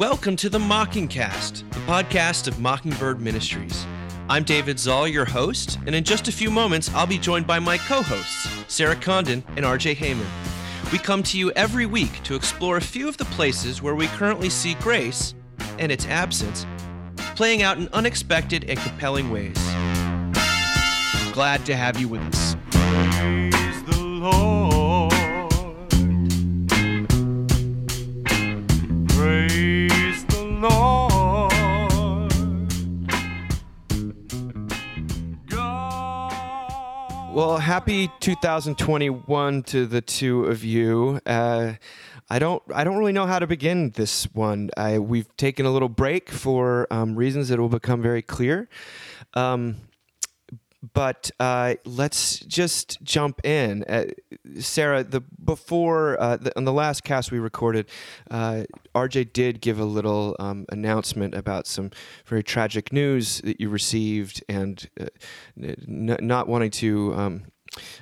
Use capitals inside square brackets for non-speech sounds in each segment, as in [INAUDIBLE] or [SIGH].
Welcome to the Mockingcast, the podcast of Mockingbird Ministries. I'm David Zahl, your host, and in just a few moments, I'll be joined by my co hosts, Sarah Condon and RJ Heijmen. We come to you every week to explore a few of the places where we currently see grace and its absence playing out in unexpected and compelling ways. Glad to have you with us. Well, happy 2021 to the two of you. Uh, I don't, I don't really know how to begin this one. I, we've taken a little break for um, reasons that will become very clear. Um, but uh, let's just jump in. Uh, Sarah, the before uh, the, on the last cast we recorded, uh, RJ did give a little um, announcement about some very tragic news that you received, and uh, n- not wanting to. Um,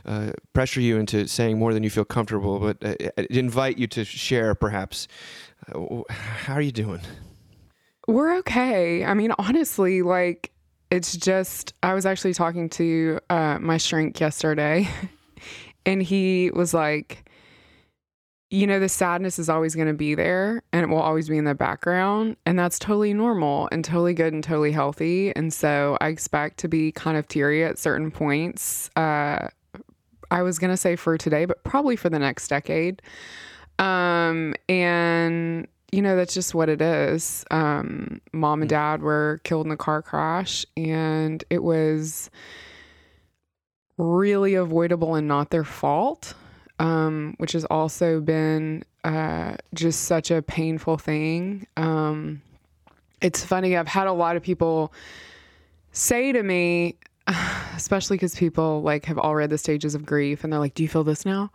uh, pressure you into saying more than you feel comfortable, but invite you to share, perhaps. How are you doing? We're okay. I mean, honestly, like it's just I was actually talking to uh, my shrink yesterday, [LAUGHS] and he was like, you know, the sadness is always going to be there, and it will always be in the background, and that's totally normal and totally good and totally healthy. And so I expect to be kind of teary at certain points. Uh, I was going to say for today, but probably for the next decade. Um, and you know, that's just what it is. Um, mom and dad were killed in a car crash, and it was really avoidable and not their fault, um, which has also been uh, just such a painful thing. Um, it's funny, I've had a lot of people say to me, [SIGHS] especially because people like have all read the stages of grief and they're like, Do you feel this now?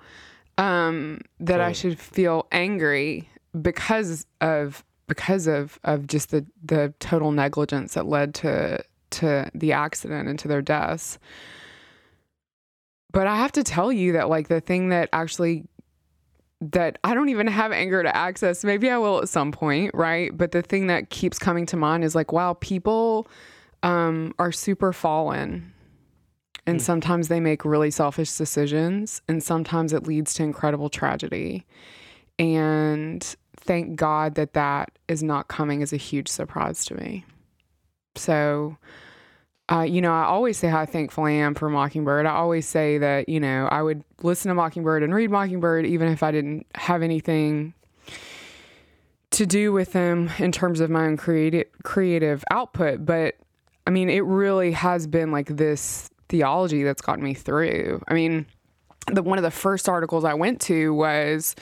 Um, that I should feel angry because of because of of just the the total negligence that led to to the accident and to their deaths. But I have to tell you that like the thing that actually that I don't even have anger to access. Maybe I will at some point, right? But the thing that keeps coming to mind is like, wow, people um, are super fallen. And sometimes they make really selfish decisions, and sometimes it leads to incredible tragedy. And thank God that that is not coming as a huge surprise to me. So, uh, you know, I always say how thankful I am for Mockingbird. I always say that, you know, I would listen to Mockingbird and read Mockingbird even if I didn't have anything to do with them in terms of my own creative creative output. But I mean, it really has been like this theology that's gotten me through. I mean, the one of the first articles I went to was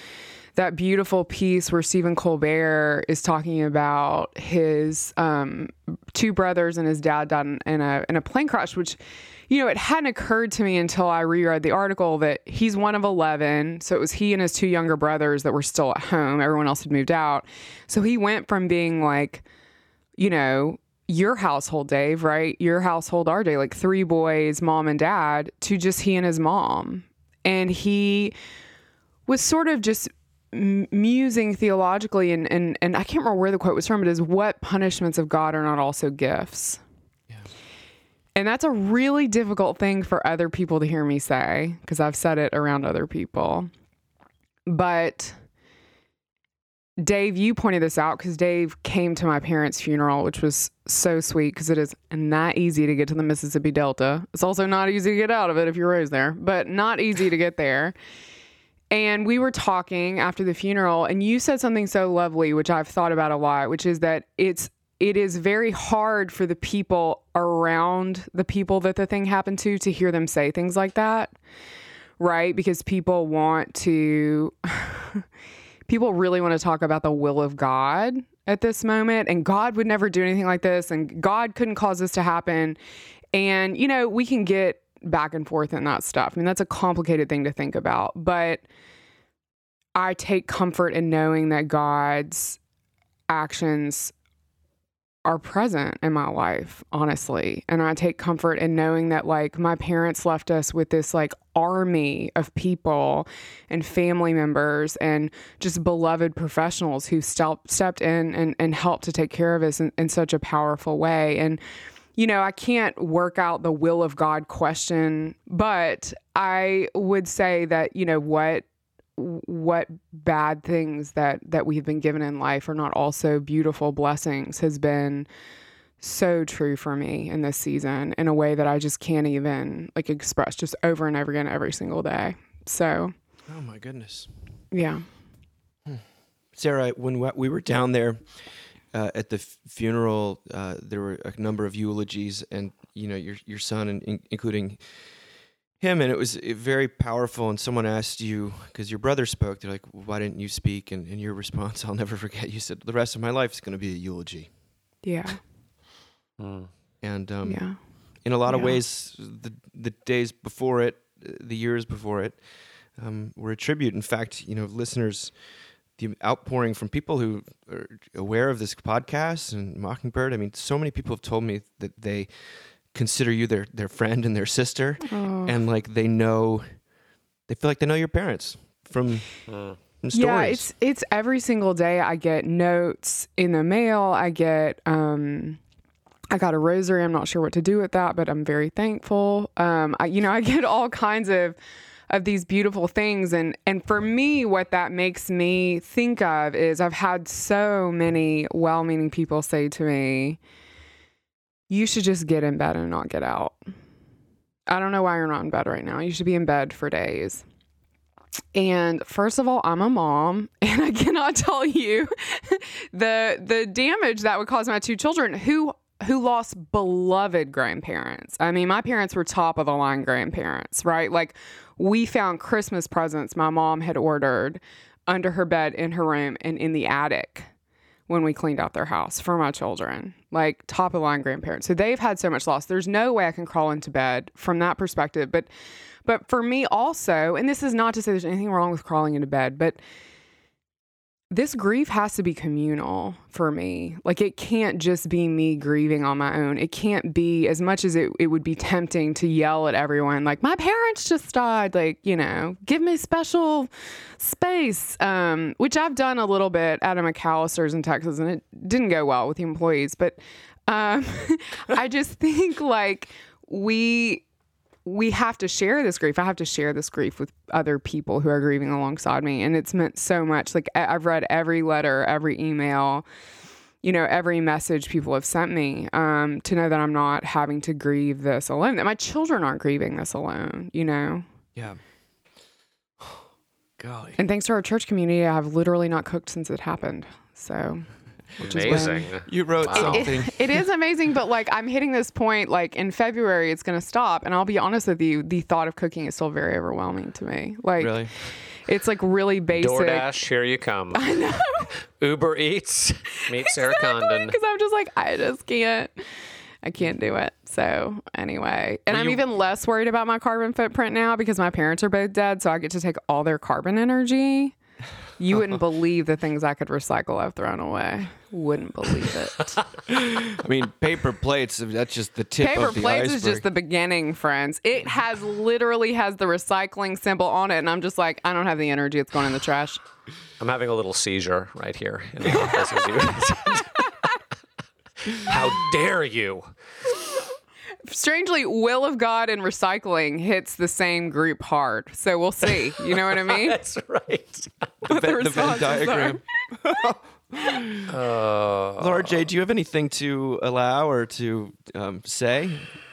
that beautiful piece where Stephen Colbert is talking about his um, two brothers and his dad died in- a in a plane crash, which you know it hadn't occurred to me until I reread the article that he's one of eleven, so it was he and his two younger brothers that were still at home. Everyone else had moved out, so he went from being like, you know. Your household, Dave, right? Your household, RJ, like three boys, mom and dad, to just he and his mom. And he was sort of just musing theologically and, and and I can't remember where the quote was from, but is what punishments of God are not also gifts. And that's a really difficult thing for other people to hear me say because I've said it around other people. But Dave, you pointed this out because Dave came to my parents' funeral, which was so sweet because it is not easy to get to the Mississippi Delta. It's also not easy to get out of it if you're raised there, but not easy to get there. And we were talking after the funeral, and you said something so lovely, which I've thought about a lot, which is that it's it is very hard for the people around the people that the thing happened to to hear them say things like that, right? Because people want to [LAUGHS] people really want to talk about the will of God at this moment, and God would never do anything like this, and God couldn't cause this to happen. And, you know, we can get back and forth in that stuff. I mean, that's a complicated thing to think about, but I take comfort in knowing that God's actions are present in my life, honestly. And I take comfort in knowing that like my parents left us with this like army of people and family members and just beloved professionals who stepped stepped in and, and helped to take care of us in, in such a powerful way. And you know, I can't work out the will of God question, but I would say that, you know, what what bad things that that we've been given in life are not also beautiful blessings has been so true for me in this season in a way that I just can't even like express just over and over again every single day. So, Oh my goodness. yeah. Hmm. Sarah, when we- we were down there uh, at the f- funeral, uh, there were a number of eulogies, and you know your your son, and in, including him, and it was very powerful. And someone asked you because your brother spoke. They're like, "Why didn't you speak?" And, and your response, [LAUGHS] I'll never forget. You said, "The rest of my life is going to be a eulogy." Yeah. Mm. And um, yeah. in a lot of ways, the the days before it, uh, the years before it, um, were a tribute. In fact, you know, listeners, the outpouring from people who are aware of this podcast and Mockingbird. I mean, so many people have told me that they consider you their their friend and their sister, Oh. and like they know, they feel like they know your parents from, from stories. Yeah, it's it's every single day I get notes in the mail. I get um I got a rosary. I'm not sure what to do with that, but I'm very thankful. Um I you know, I get all kinds of of these beautiful things and and for me what that makes me think of is I've had so many well-meaning people say to me you should just get in bed and not get out. I don't know why you're not in bed right now. You should be in bed for days. And first of all, I'm a mom, [LAUGHS] and I cannot tell you [LAUGHS] the the damage that would cause my two children who who lost beloved grandparents. I mean, my parents were top of the line grandparents, right? Like we found Christmas presents my mom had ordered under her bed in her room and in the attic when we cleaned out their house for my children. Like top of the line grandparents. So they've had so much loss. There's no way I can crawl into bed from that perspective. But but for me also, and this is not to say there's anything wrong with crawling into bed, but this grief has to be communal for me. Like it can't just be me grieving on my own. It can't be as much as it, it would be tempting to yell at everyone, like, my parents just died, like, you know, give me special space. Um, which I've done a little bit out of McAlister's in Texas and it didn't go well with the employees. But um [LAUGHS] I just think like we we have to share this grief. I have to share this grief with other people who are grieving alongside me. And it's meant so much. Like, I've read every letter, every email, you know, every message people have sent me um, to know that I'm not having to grieve this alone, that my children aren't grieving this alone, you know? yeah. [SIGHS] Golly. And thanks to our church community, I've literally not cooked since it happened. So, which is Amazing. You wrote Wow. something. [LAUGHS] it is amazing, but like I'm hitting this point, like in February, it's going to stop. And I'll be honest with you, the thought of cooking is still very overwhelming to me. Like, really? it's like really basic. DoorDash, here you come. [LAUGHS] I know. Uber Eats, meet Sarah Condon. Because I'm just like, I just can't. I can't do it. So anyway, and I'm you- even less worried about my carbon footprint now because my parents are both dead, so I get to take all their carbon energy. You wouldn't [LAUGHS] believe the things I could recycle I've thrown away. Wouldn't believe it. [LAUGHS] I mean, paper plates. That's just the tip Paper of the plates iceberg. is just the beginning, friends. It has literally has the recycling symbol on it, and I'm just like, I don't have the energy. It's going in the trash. I'm having a little seizure right here in the office. [LAUGHS] How dare you? Strangely, will of God and recycling hits the same group hard. So we'll see. You know what I mean? [LAUGHS] That's right. [LAUGHS] What Venn- the Venn diagram. [LAUGHS] Uh, Laura J, do you have anything to allow or to um, say?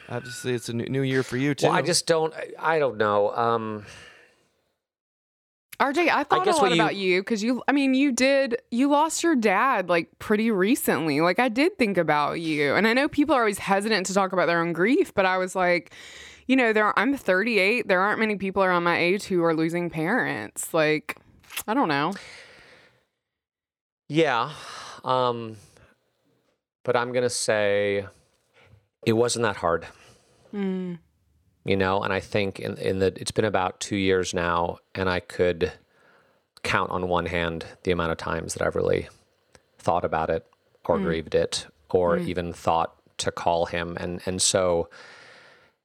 Obviously, it's a new, new year for you too. well, I just don't. I- I don't know. Um, RJ, I thought a lot you- about you because you, I mean, you did, you lost your dad like pretty recently. Like, I did think about you. And I know people are always hesitant to talk about their own grief, but I was like, you know, there, I'm 38. There aren't many people around my age who are losing parents. Like, I don't know. yeah. Um, but I'm gonna say it wasn't that hard. Mm. You know and i think in, in the it's been about two years now and i could count on one hand the amount of times that i've really thought about it or grieved it or even thought to call him. And and so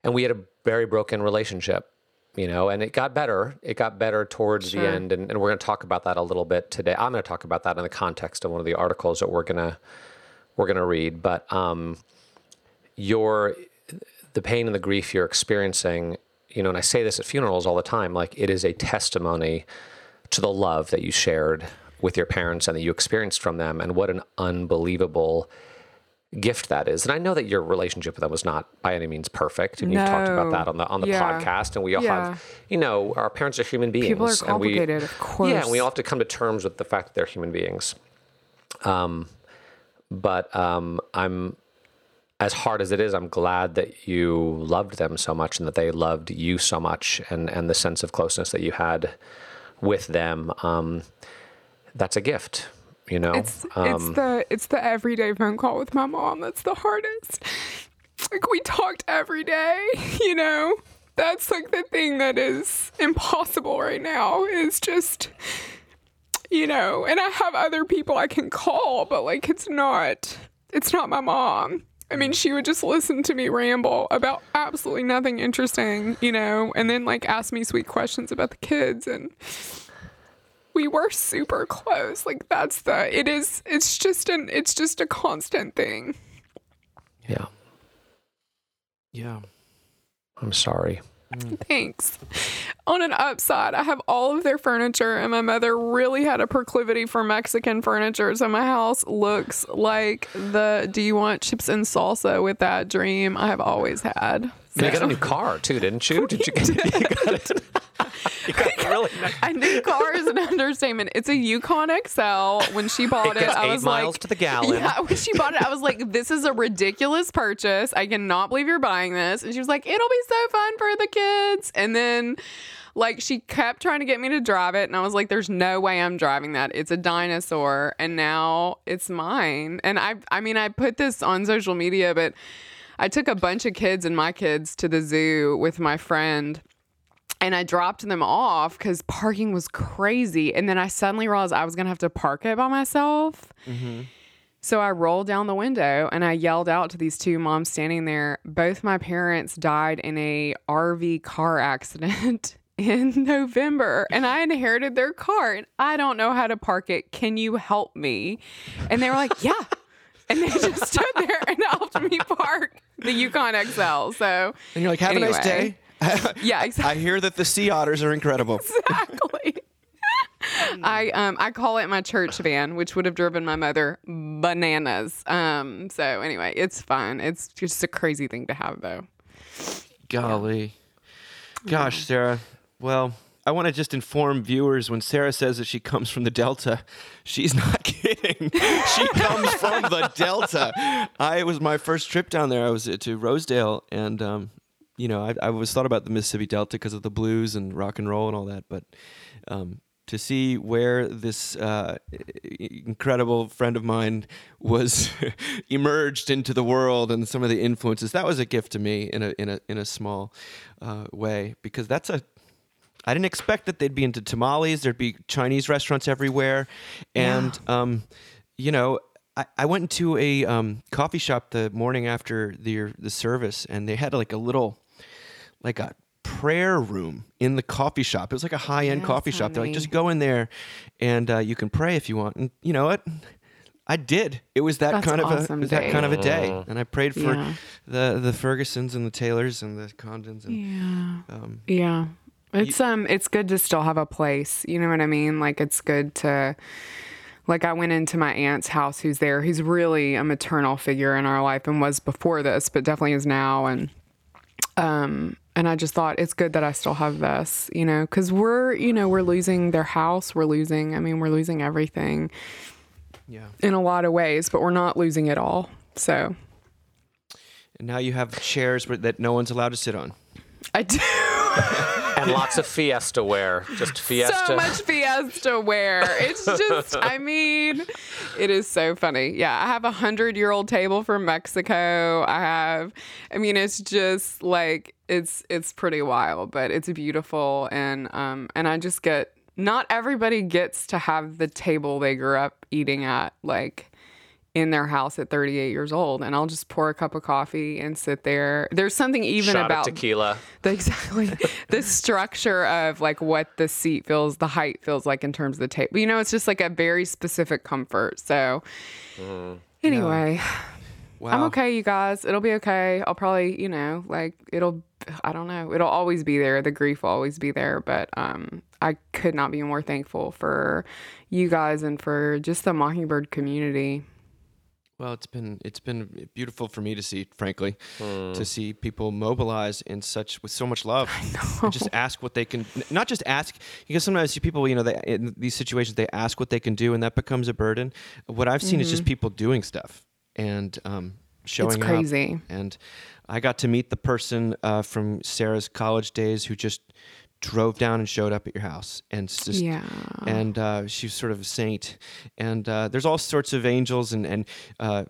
and we had a very broken relationship, you know, and it got better. It got better towards the end. And, and we're going to talk about that a little bit today. I'm going to talk about that in the context of one of the articles that we're going to, we're going to read. But, um, your, the pain and the grief you're experiencing, you know, and I say this at funerals all the time, like it is a testimony to the love that you shared with your parents and that you experienced from them and what an unbelievable gift that is. And I know that your relationship with them was not by any means perfect. And you've talked about that on the on the Yeah. podcast. And we all Yeah. have, you know, our parents are human beings. People are and we- complicated, of course. Yeah, and we all have to come to terms with the fact that they're human beings. Um, but um, I'm as hard as it is, I'm glad that you loved them so much and that they loved you so much, and and the sense of closeness that you had with them. Um, that's a gift, you know. It's it's um, the it's the everyday phone call with my mom that's the hardest. Like we talked every day, [LAUGHS] you know. That's like the thing that is impossible right now is just you know, and I have other people I can call, but like it's not it's not my mom. I mean, she would just listen to me ramble about absolutely nothing interesting, you know, and then like ask me sweet questions about the kids and we were super close. Like that's the it is it's just an it's just a constant thing. yeah. Yeah. I'm sorry. [LAUGHS] Thanks. On an upside, I have all of their furniture, and my mother really had a proclivity for Mexican furniture. So my house looks like the do you want chips and salsa with that dream I have always had. You got a new car too, didn't you? Did you? you got it. You got a [LAUGHS] really nice. A new car is an understatement. It's a Yukon XL. When she bought It it, I was miles like, to the gallon. Yeah, when she bought it, I was like, "This is a ridiculous purchase. I cannot believe you're buying this." And she was like, "It'll be so fun for the kids." And then, like, she kept trying to get me to drive it, and I was like, "There's no way I'm driving that. It's a dinosaur." And now it's mine. And I, I mean, I put this on social media, but I took a bunch of kids and my kids to the zoo with my friend and I dropped them off because parking was crazy. And then I suddenly realized I was going to have to park it by myself. Mm-hmm. So I rolled down the window and I yelled out to these two moms standing there. Both my parents died in a RV car accident [LAUGHS] in November and I inherited their car and I don't know how to park it. Can you help me? And they were like, "Yeah." And they just [LAUGHS] stood there and helped me park the Yukon XL. So And you're like, have a nice day. [LAUGHS] yeah, exactly. [LAUGHS] I hear that the sea otters are incredible. exactly. I um I call it my church van, which would have driven my mother bananas. Um. So anyway, it's fun. It's just a crazy thing to have, though. Golly. Gosh, Sarah. Well, I want to just inform viewers when Sarah says that she comes from the Delta, she's [LAUGHS] not kidding. she comes from the Delta. I it was my first trip down there. I was uh, to Rosedale, and um, you know, I, I was thought about the Mississippi Delta because of the blues and rock and roll and all that, but um, to see where this uh, incredible friend of mine was [LAUGHS] emerged into the world and some of the influences that was a gift to me in a in a in a small uh, way because that's a I didn't expect that they'd be into tamales. There'd be Chinese restaurants everywhere, and um, you know, I, I went into a um, coffee shop the morning after the the service, and they had like a little, like a prayer room in the coffee shop. It was like a high end coffee shop. They're like, just go in there, and uh, you can pray if you want. And you know what? I did. It was that That's kind of a awesome it was that day. kind of a day, and I prayed for Yeah. the the Fergusons and the Taylors and the Condons and Yeah. um, Yeah. It's um it's good to still have a place. You know what I mean? Like it's good to like I went into my aunt's house who's there. Who's really a maternal figure in our life and was before this, but definitely is now and um and I just thought it's good that I still have this, you know, cuz we're, you know, we're losing their house, we're losing, I mean, we're losing everything yeah. in a lot of ways, but we're not losing it all. So, And now you have chairs that no one's allowed to sit on. I do [LAUGHS] and lots of Fiesta wear. Just Fiesta. so much fiesta wear. It's just, [LAUGHS] I mean, it is so funny. Yeah, I have a hundred year old table from Mexico. I have, I mean, it's just like it's it's pretty wild, but it's beautiful, and um, and I just get not everybody gets to have the table they grew up eating at, like in their house at 38 years old and I'll just pour a cup of coffee and sit there. There's something even Shot about of tequila. the, [LAUGHS] exactly the structure of like what the seat feels, the height feels like in terms of the table. You know, it's just like a very specific comfort. So anyway, Wow. I'm okay, you guys. It'll be okay. I'll probably, you know, like it'll I don't know. It'll always be there. The grief will always be there, but um I could not be more thankful for you guys and for just the Mockingbird community. Well, it's been it's been beautiful for me to see, frankly, Hmm. to see people mobilize in such with so much love. [LAUGHS] And just ask what they can, not just ask because sometimes you people, you know, they, in these situations they ask what they can do, and that becomes a burden. What I've seen is just people doing stuff and um, showing up. crazy. And I got to meet the person uh, from Sarah's college days who just drove down and showed up at your house, and just Yeah. and uh, she's sort of a saint. And uh, there's all sorts of angels, and and uh,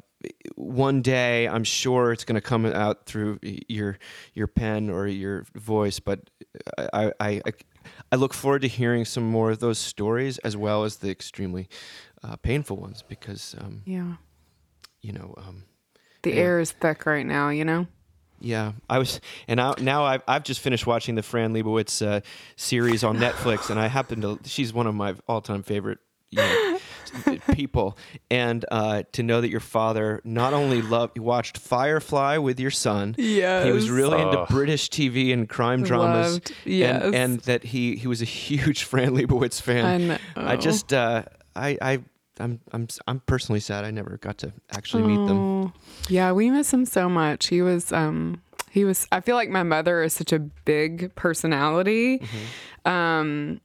one day I'm sure it's going to come out through your your pen or your voice. But I, I I I look forward to hearing some more of those stories as well as the extremely uh, painful ones because um, Yeah. you know. Um, The Yeah. air is thick right now, you know? Yeah, I was, and I, now I've, I've just finished watching the Fran Lebowitz uh, series on Netflix, and I happen to, she's one of my all-time favorite you know, [LAUGHS] people, and uh, to know that your father not only loved, watched Firefly with your son, yeah, he was really into Oh. British British TV and crime dramas, Loved, yes. and, and that he he was a [LAUGHS] huge Fran Lebowitz fan. I know. I just, uh, I, I. I'm I'm I'm personally sad I never got to actually meet them. Oh, Yeah, we miss him so much. He was um he was I feel like my mother is such a big personality. Mm-hmm. Um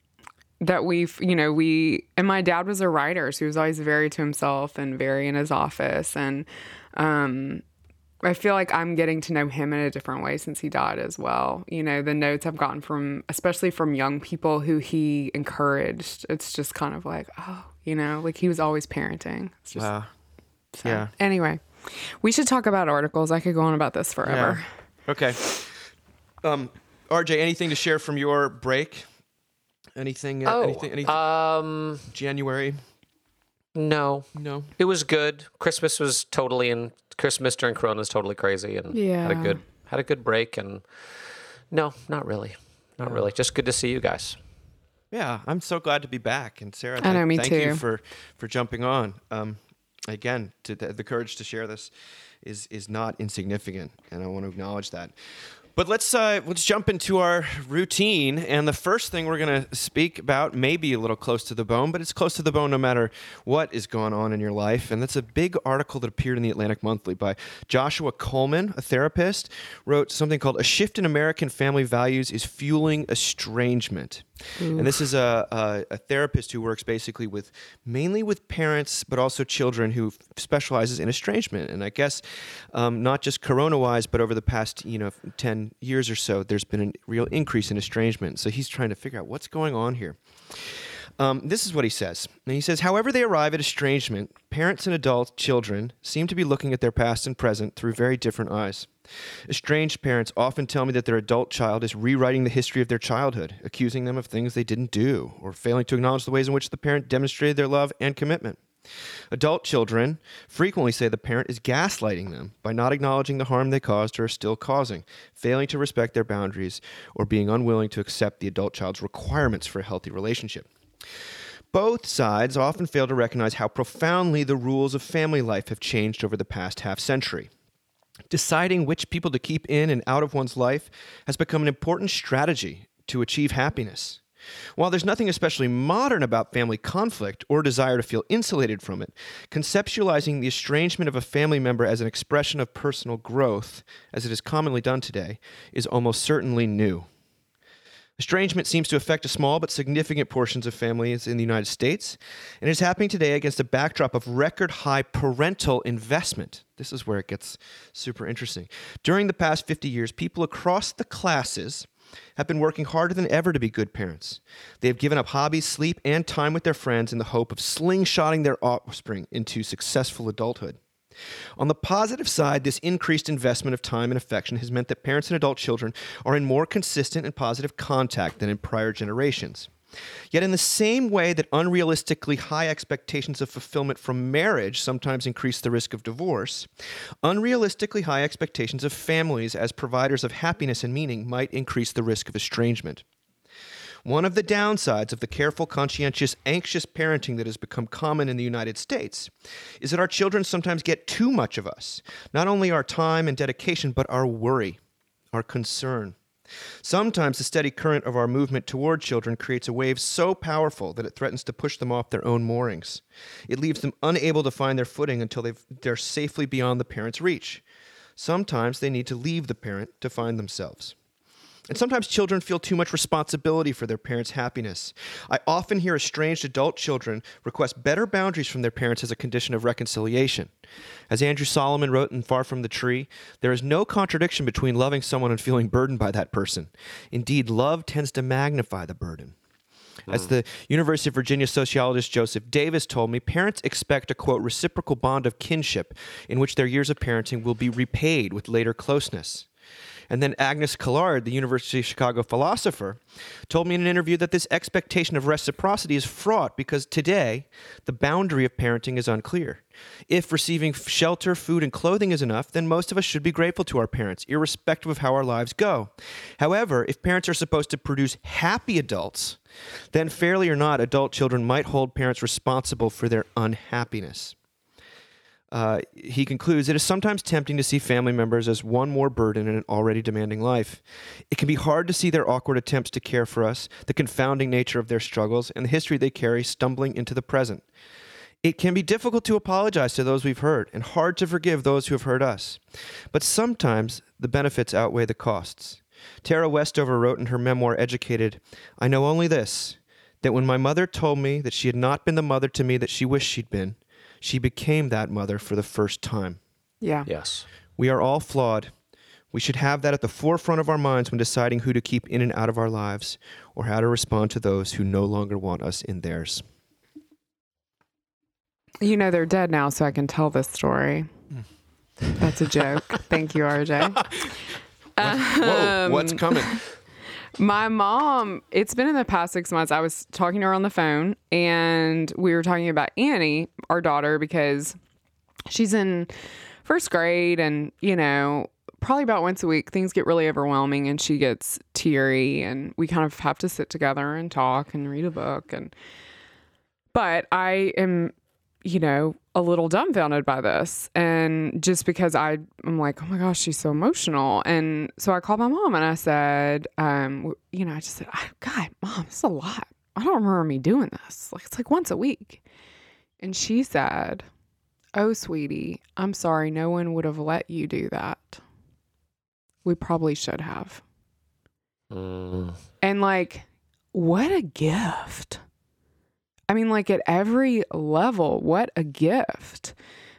that we've you know we and my dad was a writer so he was always very to himself and very in his office and um I feel like I'm getting to know him in a different way since he died as well. You know, the notes I've gotten from, especially from young people who he encouraged, it's just kind of like, oh, you know, like he was always parenting. It's just Wow. so, Yeah. Anyway, we should talk about articles. I could go on about this forever. Okay. Um, RJ, anything to share from your break? Anything? Uh, Oh, anything? Anything? um, January? no, No. it was good. Christmas was totally in Christmas during Corona is totally crazy, and yeah. had a Yeah. good had a good break. And no, not really, not really. Just good to see you guys. Yeah, I'm so glad to be back. And Sarah, know, me thank you for for jumping on. Um, again, to the, the courage to share this is is not insignificant, and I want to acknowledge that. But let's uh, let's jump into our routine, and the first thing we're going to speak about may be a little close to the bone, but it's close to the bone no matter what is going on in your life. And that's a big article that appeared in the Atlantic Monthly by Joshua Coleman, a therapist, wrote something called "A Shift in American Family Values is Fueling Estrangement." And this is a, a, a therapist who works basically with mainly with parents, but also children who f- specializes in estrangement. And I guess um, not just corona-wise, but over the past you know years or so, there's been a real increase in estrangement. So he's trying to figure out what's going on here. Um, this is what he says. And he says, however, they arrive at estrangement, parents and adult children seem to be looking at their past and present through very different eyes. Estranged parents often tell me that their adult child is rewriting the history of their childhood, accusing them of things they didn't do, or failing to acknowledge the ways in which the parent demonstrated their love and commitment. Adult children frequently say the parent is gaslighting them by not acknowledging the harm they caused or are still causing, failing to respect their boundaries, or being unwilling to accept the adult child's requirements for a healthy relationship. Both sides often fail to recognize how profoundly the rules of family life have changed over the past half century. Deciding which people to keep in and out of one's life has become an important strategy to achieve happiness. While there's nothing especially modern about family conflict or desire to feel insulated from it, conceptualizing the estrangement of a family member as an expression of personal growth, as it is commonly done today, is almost certainly new. Estrangement seems to affect a small but significant portions of families in the United States, and is happening today against a backdrop of record high parental investment. This is where it gets super interesting. During the past 50 years, people across the classes have been working harder than ever to be good parents. They have given up hobbies, sleep, and time with their friends in the hope of slingshotting their offspring into successful adulthood. On the positive side, this increased investment of time and affection has meant that parents and adult children are in more consistent and positive contact than in prior generations. Yet, in the same way that unrealistically high expectations of fulfillment from marriage sometimes increase the risk of divorce, unrealistically high expectations of families as providers of happiness and meaning might increase the risk of estrangement. One of the downsides of the careful, conscientious, anxious parenting that has become common in the United States is that our children sometimes get too much of us, not only our time and dedication, but our worry, our concern. Sometimes the steady current of our movement toward children creates a wave so powerful that it threatens to push them off their own moorings. It leaves them unable to find their footing until they're safely beyond the parent's reach. Sometimes they need to leave the parent to find themselves. And sometimes children feel too much responsibility for their parents' happiness. I often hear estranged adult children request better boundaries from their parents as a condition of reconciliation. As Andrew Solomon wrote in Far From the Tree, there is no contradiction between loving someone and feeling burdened by that person. Indeed, love tends to magnify the burden. As hmm. the University of Virginia sociologist Joseph Davis told me, parents expect a quote reciprocal bond of kinship in which their years of parenting will be repaid with later closeness. And then Agnes Callard, the University of Chicago philosopher, told me in an interview that this expectation of reciprocity is fraught because today the boundary of parenting is unclear. If receiving shelter, food, and clothing is enough, then most of us should be grateful to our parents, irrespective of how our lives go. However, if parents are supposed to produce happy adults, then fairly or not, adult children might hold parents responsible for their unhappiness. Uh, he concludes it is sometimes tempting to see family members as one more burden in an already demanding life. It can be hard to see their awkward attempts to care for us, the confounding nature of their struggles, and the history they carry stumbling into the present. It can be difficult to apologize to those we've hurt and hard to forgive those who have hurt us. But sometimes the benefits outweigh the costs. Tara Westover wrote in her memoir, Educated I know only this that when my mother told me that she had not been the mother to me that she wished she'd been, she became that mother for the first time. Yeah. Yes. We are all flawed. We should have that at the forefront of our minds when deciding who to keep in and out of our lives or how to respond to those who no longer want us in theirs. You know they're dead now, so I can tell this story. Hmm. That's a joke. Thank you, RJ. [LAUGHS] Whoa, what's um, coming? My mom, it's been in the past six months. I was talking to her on the phone and we were talking about Annie, our daughter, because she's in first grade and, you know, probably about once a week things get really overwhelming and she gets teary and we kind of have to sit together and talk and read a book and but I am you know, a little dumbfounded by this. And just because I, I'm like, oh my gosh, she's so emotional. And so I called my mom and I said, um, you know, I just said, "I- God, mom, this is a lot. I don't remember me doing this. Like, it's like once a week. And she said, oh, sweetie, I'm sorry. No one would have let you do that. We probably should have. Mm, And like, what a gift. I mean, like at every level, what a gift.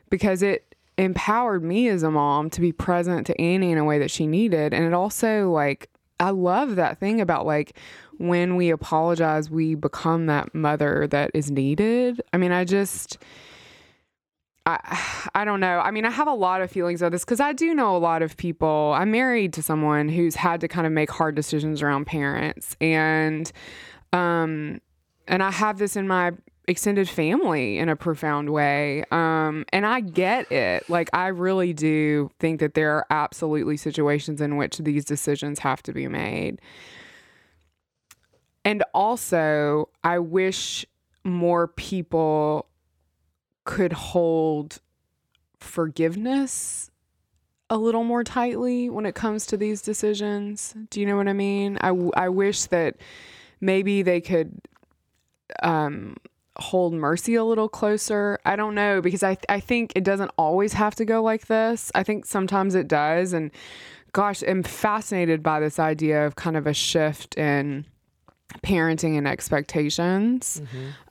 Because it empowered me as a mom to be present to Annie in a way that she needed. And it also, like, I love that thing about like when we apologize, we become that mother that is needed. I mean, I just. I, I don't know. I mean, I have a lot of feelings of this because I do know a lot of people. I'm married to someone who's had to kind of make hard decisions around parents, and um, and I have this in my extended family in a profound way. Um, and I get it. Like, I really do think that there are absolutely situations in which these decisions have to be made. And also, I wish more people could hold forgiveness a little more tightly when it comes to these decisions. Do you know what I mean? I, wish that maybe they could um, hold mercy a little closer. I don't know because I, I think it doesn't always have to go like this. I think sometimes it does. And gosh, I'm fascinated by this idea of kind of a shift in parenting and expectations.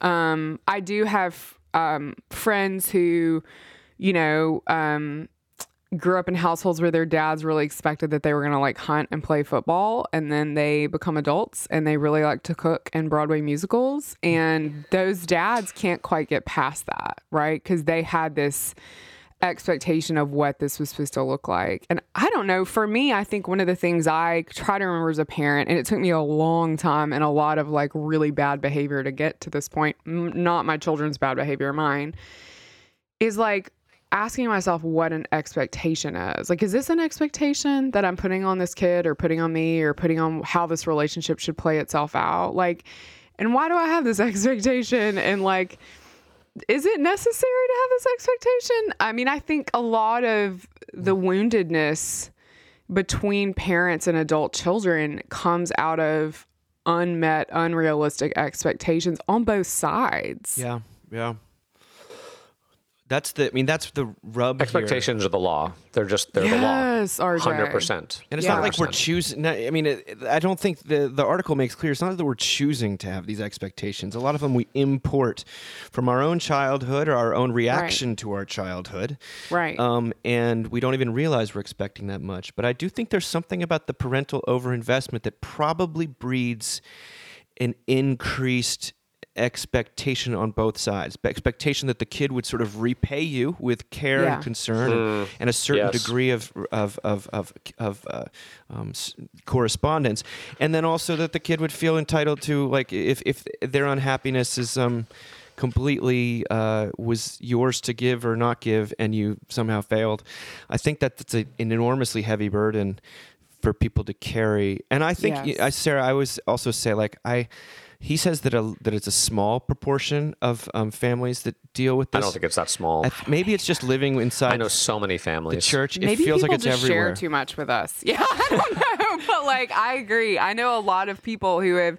Um, I do have um, friends who, you know, um, grew up in households where their dads really expected that they were going to like hunt and play football and then they become adults and they really like to cook and Broadway musicals and those dads can't quite get past that, right? Cuz they had this expectation of what this was supposed to look like. And I don't know, for me, I think one of the things I try to remember as a parent, and it took me a long time and a lot of like really bad behavior to get to this point, not my children's bad behavior, mine, is like asking myself what an expectation is. Like, is this an expectation that I'm putting on this kid or putting on me or putting on how this relationship should play itself out? Like, and why do I have this [LAUGHS] expectation? And like, is it necessary to have this expectation? I mean, I think a lot of the woundedness between parents and adult children comes out of unmet, unrealistic expectations on both sides. Yeah, yeah. That's the. I mean, that's the rub. here. Expectations are the law. They're just they're the law. Yes, RJ. Hundred percent. And it's Yeah. not like we're choosing. I mean, it, I don't think the the article makes clear. It's not that we're choosing to have these expectations. A lot of them we import from our own childhood or our own reaction to our childhood. Right. Um, and we don't even realize we're expecting that much. But I do think there's something about the parental overinvestment that probably breeds an increased expectation on both sides. Expectation that the kid would sort of repay you with care Yeah. and concern and, and a certain yes. degree of of of of, of uh, um, s- correspondence, and then also that the kid would feel entitled to like if if their unhappiness is um completely uh, was yours to give or not give, and you somehow failed. I think that that's a, an enormously heavy burden for people to carry. And I think, Yes. I, Sarah, I always also say like I. He says that a, that it's a small proportion of um, families that deal with this. I don't think it's that small. I th- maybe it's just living inside I know so many families. the families. church. Maybe it feels people like it's just everywhere. share too much with us. [LAUGHS] Yeah, I don't know, but like I agree. I know a lot of people who have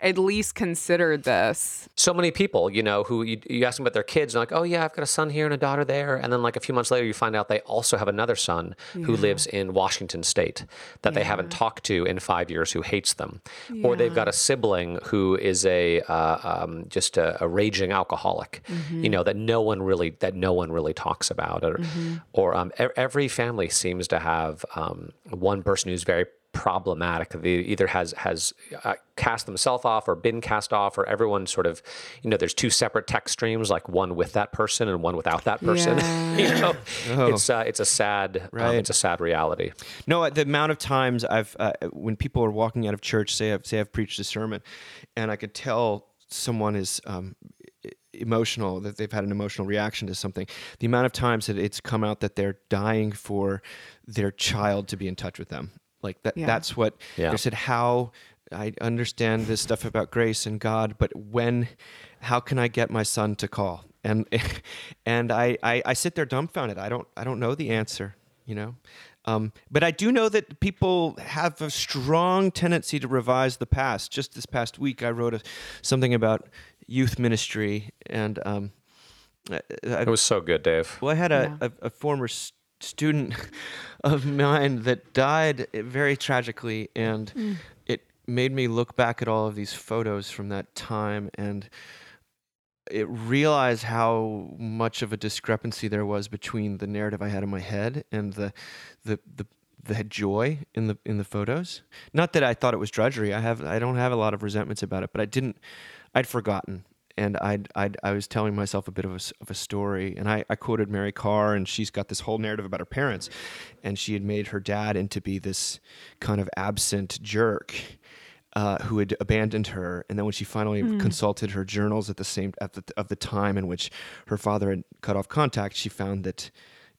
at least considered this. so many people, you know, who you, you ask them about their kids, and like, oh yeah, I've got a son here and a daughter there, and then like a few months later, you find out they also have another son who lives in Washington State that they haven't talked to in five years, who hates them, or they've got a sibling who is a uh, um, just a, a raging alcoholic, you know, that no one really that no one really talks about, or or um, e- every family seems to have um, one person who's very problematic. They either has has uh, cast themselves off or been cast off, or everyone sort of, you know, there's two separate text streams, like one with that person and one without that person. [LAUGHS] you know, it's uh, it's a sad um, it's a sad reality. No, the amount of times I've uh, when people are walking out of church, say I've say I've preached a sermon, and I could tell someone is um, emotional that they've had an emotional reaction to something. The amount of times that it's come out that they're dying for their child to be in touch with them, like that. Yeah. That's what Yeah. they said. How I understand this stuff about grace and God, but when, how can I get my son to call? And [LAUGHS] and I, I I sit there dumbfounded. I don't I don't know the answer. You know. Um, but I do know that people have a strong tendency to revise the past. Just this past week, I wrote a, something about youth ministry, and um, I, I- It was so good, Dave. well, I had a, Yeah. a, a former s- student [LAUGHS] of mine that died very tragically, and Mm. it made me look back at all of these photos from that time and it realized how much of a discrepancy there was between the narrative I had in my head and the the the the joy in the in the photos. Not that I thought it was drudgery. I have I don't have a lot of resentments about it, but I didn't. I'd forgotten, and I'd, I'd I was telling myself a bit of a, of a story, and I, I quoted Mary Karr, and she's got this whole narrative about her parents, and she had made her dad into be this kind of absent jerk. Uh, who had abandoned her, and then when she finally consulted her journals at the same at the, of the time in which her father had cut off contact, she found that,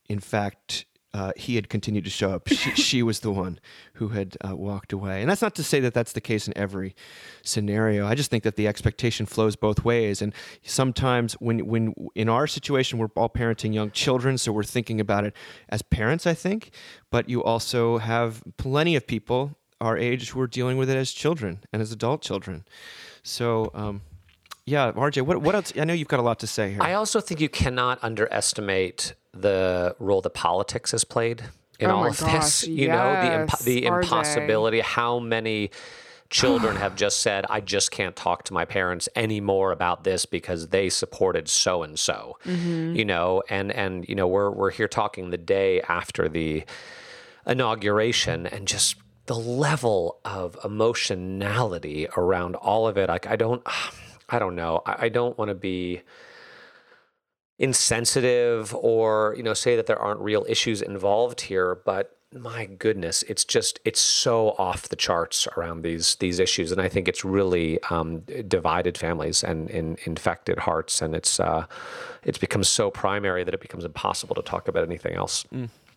in fact, uh, he had continued to show up. She, [LAUGHS] she was the one who had uh, walked away. And that's not to say that that's the case in every scenario. I just think that the expectation flows both ways. And sometimes, when, when in our situation, we're all parenting young children, so we're thinking about it as parents, I think. But you also have plenty of people our age who are dealing with it as children and as adult children. So, um, yeah, RJ, what, what else? I know you've got a lot to say here. I also think you cannot underestimate the role that politics has played in Oh all of gosh, this. [LAUGHS] You know, the imp- yes, the RJ. impossibility, how many children have just said, I just can't talk to my parents anymore about this because they supported so and so. Mm-hmm. You know, and and you know, we're we're here talking the day after the inauguration and just the level of emotionality around all of it. Like I don't I don't know. I, I don't want to be insensitive or you know say that there aren't real issues involved here but my goodness it's just it's so off the charts around these these issues and i think it's really um, divided families and, and infected hearts and it's uh, it's become so primary that it becomes impossible to talk about anything else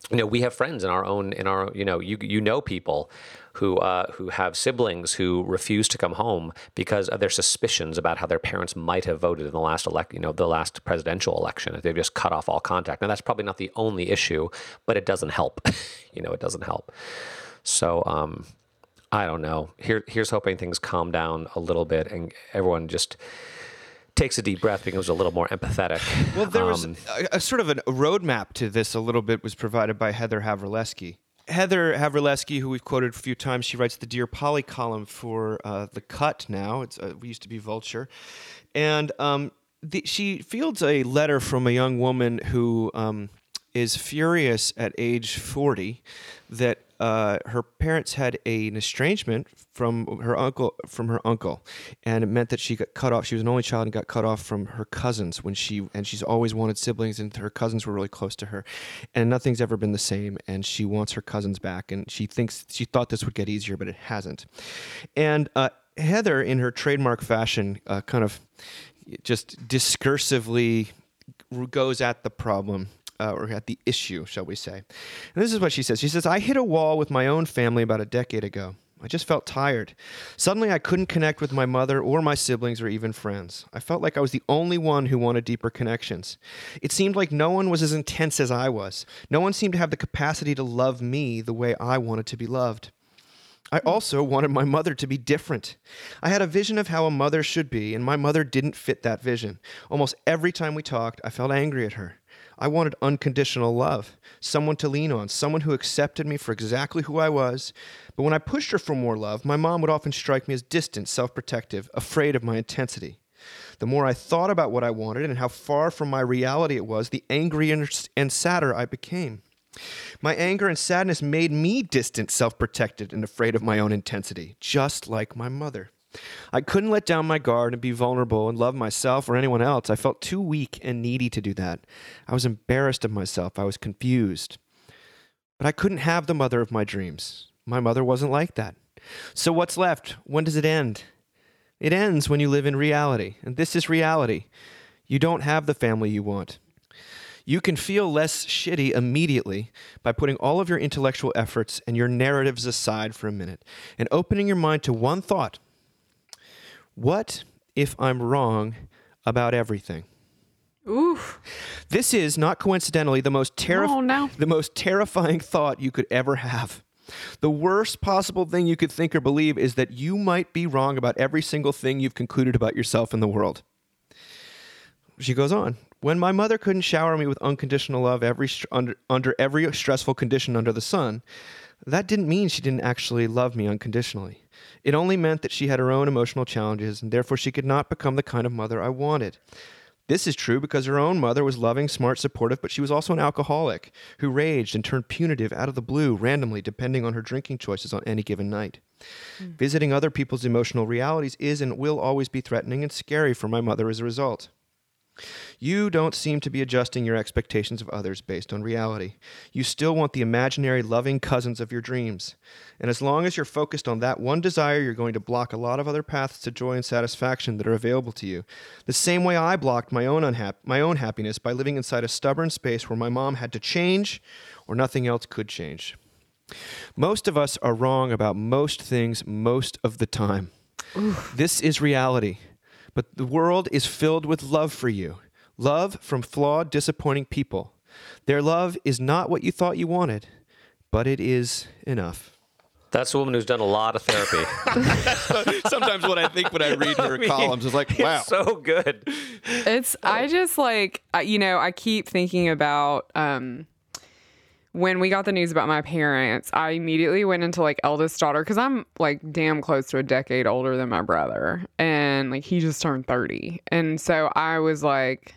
you know we have friends in our own in our you know you you know people who uh, who have siblings who refuse to come home because of their suspicions about how their parents might have voted in the last elect you know the last presidential election they've just cut off all contact. Now that's probably not the only issue but it doesn't help. [LAUGHS] You know it doesn't help. So um I don't know. Here here's hoping things calm down a little bit and everyone just takes a deep breath becomes a little more empathetic. Well, there was Um, a, a sort of a roadmap to this a little bit was provided by Heather Havrilesky. Heather Havrilesky, who we've quoted a few times, she writes the Dear Polly column for uh, The Cut now. It's uh, We used to be Vulture. And um, the, she fields a letter from a young woman who um, is furious at age 40 that uh, her parents had a, an estrangement from her uncle from her uncle and it meant that she got cut off. She was an only child and got cut off from her cousins when she and she's always wanted siblings and her cousins were really close to her and nothing's ever been the same and she wants her cousins back and she thinks she thought this would get easier but it hasn't. And uh, heather in her trademark fashion uh, kind of just discursively goes at the problem uh, or at the issue, shall we say. And this is what she says. She says, I hit a wall with my own family about a decade ago. I just felt tired. Suddenly, I couldn't connect with my mother or my siblings or even friends. I felt like I was the only one who wanted deeper connections. It seemed like no one was as intense as I was. No one seemed to have the capacity to love me the way I wanted to be loved. I also wanted my mother to be different. I had a vision of how a mother should be, and my mother didn't fit that vision. Almost every time we talked, I felt angry at her. I wanted unconditional love, someone to lean on, someone who accepted me for exactly who I was. But when I pushed her for more love, my mom would often strike me as distant, self protective, afraid of my intensity. The more I thought about what I wanted and how far from my reality it was, the angrier and sadder I became. My anger and sadness made me distant, self protected, and afraid of my own intensity, just like my mother. I couldn't let down my guard and be vulnerable and love myself or anyone else. I felt too weak and needy to do that. I was embarrassed of myself. I was confused. But I couldn't have the mother of my dreams. My mother wasn't like that. So what's left? When does it end? It ends when you live in reality. And this is reality. You don't have the family you want. You can feel less shitty immediately by putting all of your intellectual efforts and your narratives aside for a minute and opening your mind to one thought What if I'm wrong about everything? Oof. This is not coincidentally the most terri- Oh, no. the most terrifying thought you could ever have. The worst possible thing you could think or believe is that you might be wrong about every single thing you've concluded about yourself in the world. She goes on. When my mother couldn't shower me with unconditional love every str- under, under every stressful condition under the sun, that didn't mean she didn't actually love me unconditionally. It only meant that she had her own emotional challenges and therefore she could not become the kind of mother I wanted. This is true because her own mother was loving, smart, supportive, but she was also an alcoholic who raged and turned punitive out of the blue randomly depending on her drinking choices on any given night. Hmm. Visiting other people's emotional realities is and will always be threatening and scary for my mother as a result. You don't seem to be adjusting your expectations of others based on reality. You still want the imaginary loving cousins of your dreams. And as long as you're focused on that one desire, you're going to block a lot of other paths to joy and satisfaction that are available to you. The same way I blocked my own unhap- my own happiness by living inside a stubborn space where my mom had to change or nothing else could change. Most of us are wrong about most things most of the time. This is reality. But the world is filled with love for you. Love from flawed, disappointing people. Their love is not what you thought you wanted, but it is enough. That's a woman who's done a lot of therapy. [LAUGHS] Sometimes what I think when I [LAUGHS] read her mean, columns is like, wow. It's so good. It's I just like you know I keep thinking about um when we got the news about my parents. I immediately went into like eldest daughter because I'm like damn close to a decade older than my brother, and like he just turned thirty, and so I was like.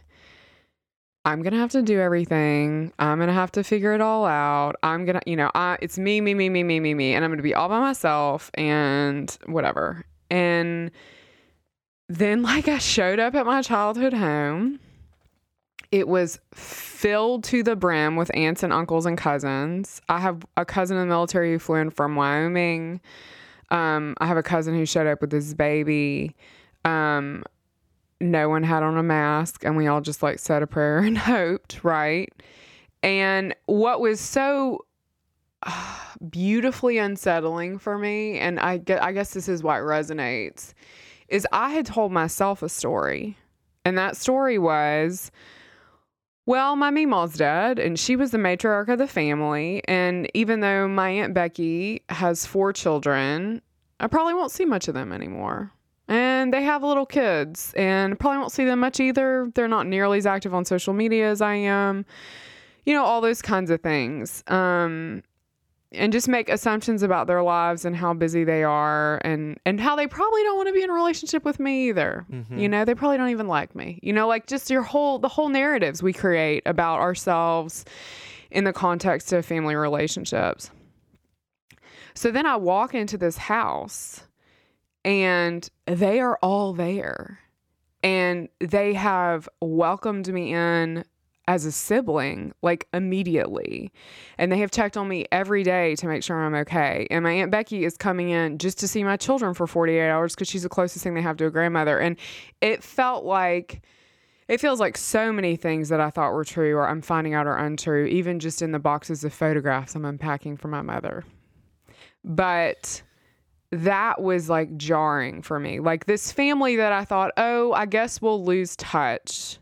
I'm gonna have to do everything. I'm gonna have to figure it all out. I'm gonna, you know, I, it's me, me, me, me, me, me, me, and I'm gonna be all by myself and whatever. And then, like, I showed up at my childhood home it was filled to the brim with aunts and uncles and cousins. I have a cousin in the military who flew in from Wyoming. Um, I have a cousin who showed up with his baby. Um, no one had on a mask, and we all just like said a prayer [LAUGHS] and hoped, right? And what was so uh, [SIGHS] beautifully unsettling for me, and I, gue- I guess this is why it resonates, is I had told myself a story. And that story was well, my Meemaw's dead, and she was the matriarch of the family. And even though my Aunt Becky has four children, I probably won't see much of them anymore. And they have little kids, and probably won't see them much either. They're not nearly as active on social media as I am. You know, all those kinds of things. Um, and just make assumptions about their lives and how busy they are and and how they probably don't want to be in a relationship with me either. Mm-hmm. You know they probably don't even like me. You know like just your whole the whole narratives we create about ourselves in the context of family relationships. So then i walk into this house and they are all there. And they have welcomed me in as a sibling like immediately. And they have checked on me every day to make sure I'm okay. And my aunt Becky is coming in just to see my children for 48 hours cuz she's the closest thing they have to a grandmother. And it felt like it feels like so many things that I thought were true or I'm finding out are untrue even just in the boxes of photographs I'm unpacking for my mother. But that was like jarring for me. Like this family that I thought, oh, I guess we'll lose touch,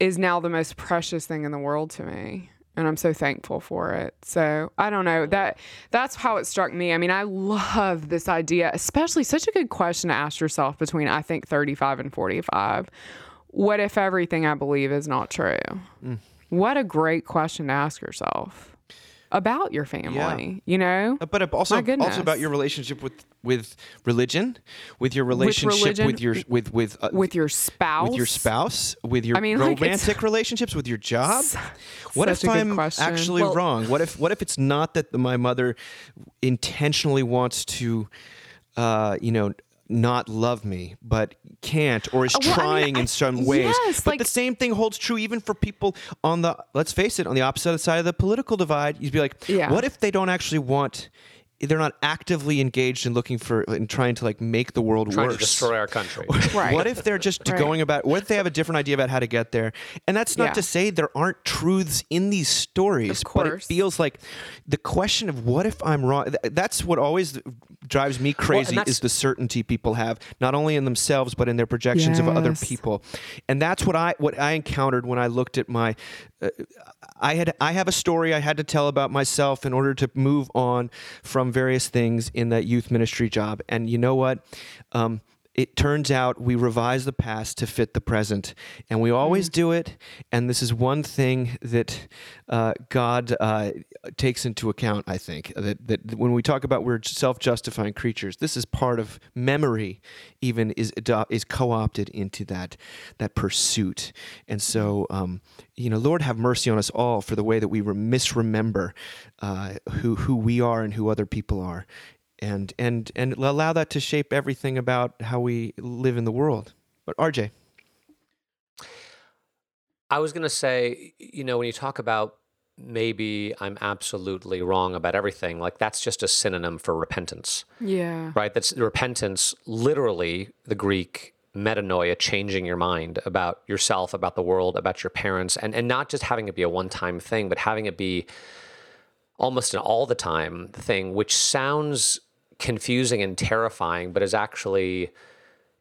is now the most precious thing in the world to me. And I'm so thankful for it. So I don't know that that's how it struck me. I mean, I love this idea, especially such a good question to ask yourself between I think 35 and 45. What if everything I believe is not true? Mm. What a great question to ask yourself about your family. You know, Uh, but also also about your relationship with with religion, with your relationship religion, with your with with uh, with your spouse. with your spouse, with your I mean, like, romantic relationships, with your job. What if I'm question. actually Well- wrong? What if what if it's not that my mother intentionally wants to, uh, you know, not love me, but can't, or is Uh, well, I mean, trying I- in some ways? yes, but like- the same thing holds true even for people on the let's face it, on the opposite side of the political divide. You'd be like, Yeah. what if they don't actually want? They're not actively engaged in looking for and trying to like make the world trying worse. to destroy our country. [LAUGHS] Right. What if they're just Right. going about? What if they have a different idea about how to get there? And that's not Yeah. to say there aren't truths in these stories, Of but it course. feels like the question of what if I'm wrong. That's what always drives me crazy that's- is the certainty people have, not only in themselves but in their projections of other people. And that's what I what I encountered when I looked at my. Uh, I had I have a story I had to tell about myself in order to move on from various things in that youth ministry job. And you know what? Um, it turns out we revise the past to fit the present, and we always do it. And this is one thing that uh, God uh, takes into account. I think that that when we talk about we're self-justifying creatures, this is part of memory. Even is is co-opted into that that pursuit. And so, um, you know, Lord, have mercy on us all for the way that we re- misremember uh, who who we are and who other people are and and and allow that to shape everything about how we live in the world. But RJ, I was going to say, you know, when you talk about maybe I'm absolutely wrong about everything, like that's just a synonym for repentance, Yeah. right? That's repentance, literally, the Greek metanoia, changing your mind about yourself, about the world, about your parents, and, and not just having it be a one time thing, but having it be almost an all the time thing, which sounds confusing and terrifying, but is actually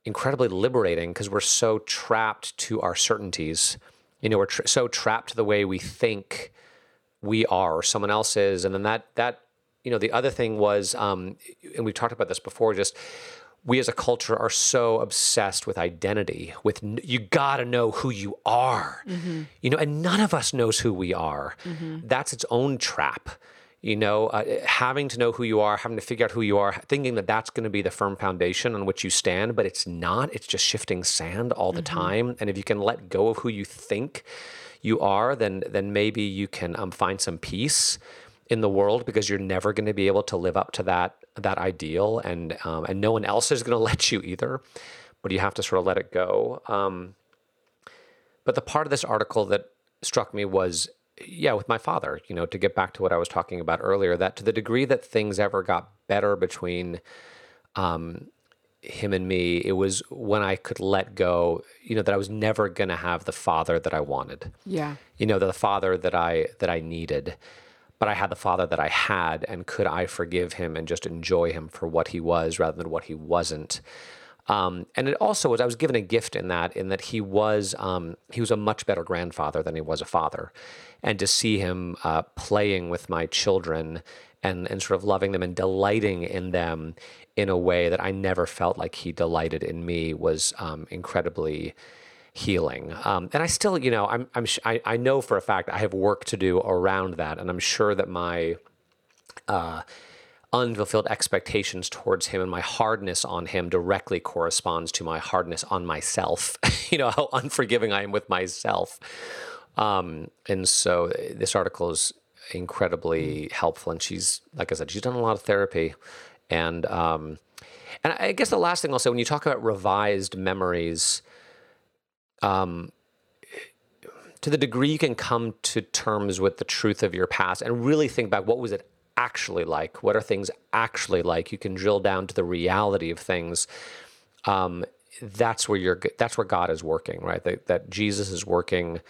incredibly liberating because we're so trapped to our certainties. You know, we're tr- so trapped to the way we think we are or someone else is, and then that that you know the other thing was, um, and we've talked about this before, just we as a culture are so obsessed with identity with you got to know who you are. You know and none of us knows who we are. That's its own trap you know uh, having to know who you are having to figure out who you are thinking that that's going to be the firm foundation on which you stand but it's not. It's just shifting sand all the time. And if you can let go of who you think you are then then maybe you can um, find some peace in the world because you're never going to be able to live up to that that ideal. And um, and no one else is going [LAUGHS] to let you either but you have to sort of let it go. Um, but the part of this article that struck me was yeah with my father you know to get back to what i was talking about earlier that to the degree that things ever got better between um, him and me it was when i could let go you know that i was never going to have the father that i wanted. Yeah. you know the father that i that i needed. But i had the father that i had and could i forgive him and just enjoy him for what he was rather than what he wasn't um, and it also was I was given a gift in that in that he was um, he was a much better grandfather than he was a father, and to see him uh, playing with my children and and sort of loving them and delighting in them in a way that I never felt like he delighted in me was um, incredibly healing. Um, and I still, you know, I'm I'm I, I know for a fact I have work to do around that, and I'm sure that my uh, unfulfilled expectations towards him and my hardness on him directly corresponds to my hardness on myself. [LAUGHS] you know, how unforgiving I am with myself. Um, and so this article is incredibly helpful. And she's, like I said, she's done a lot of therapy. And, um, and I guess the last thing I'll say when you talk about revised memories, um, to the degree you can come to terms with the truth of your past and really think back what was it actually like? What are things actually like? You can drill down to the reality of things. Um, that's where you're that's where god is working right? That, that jesus is working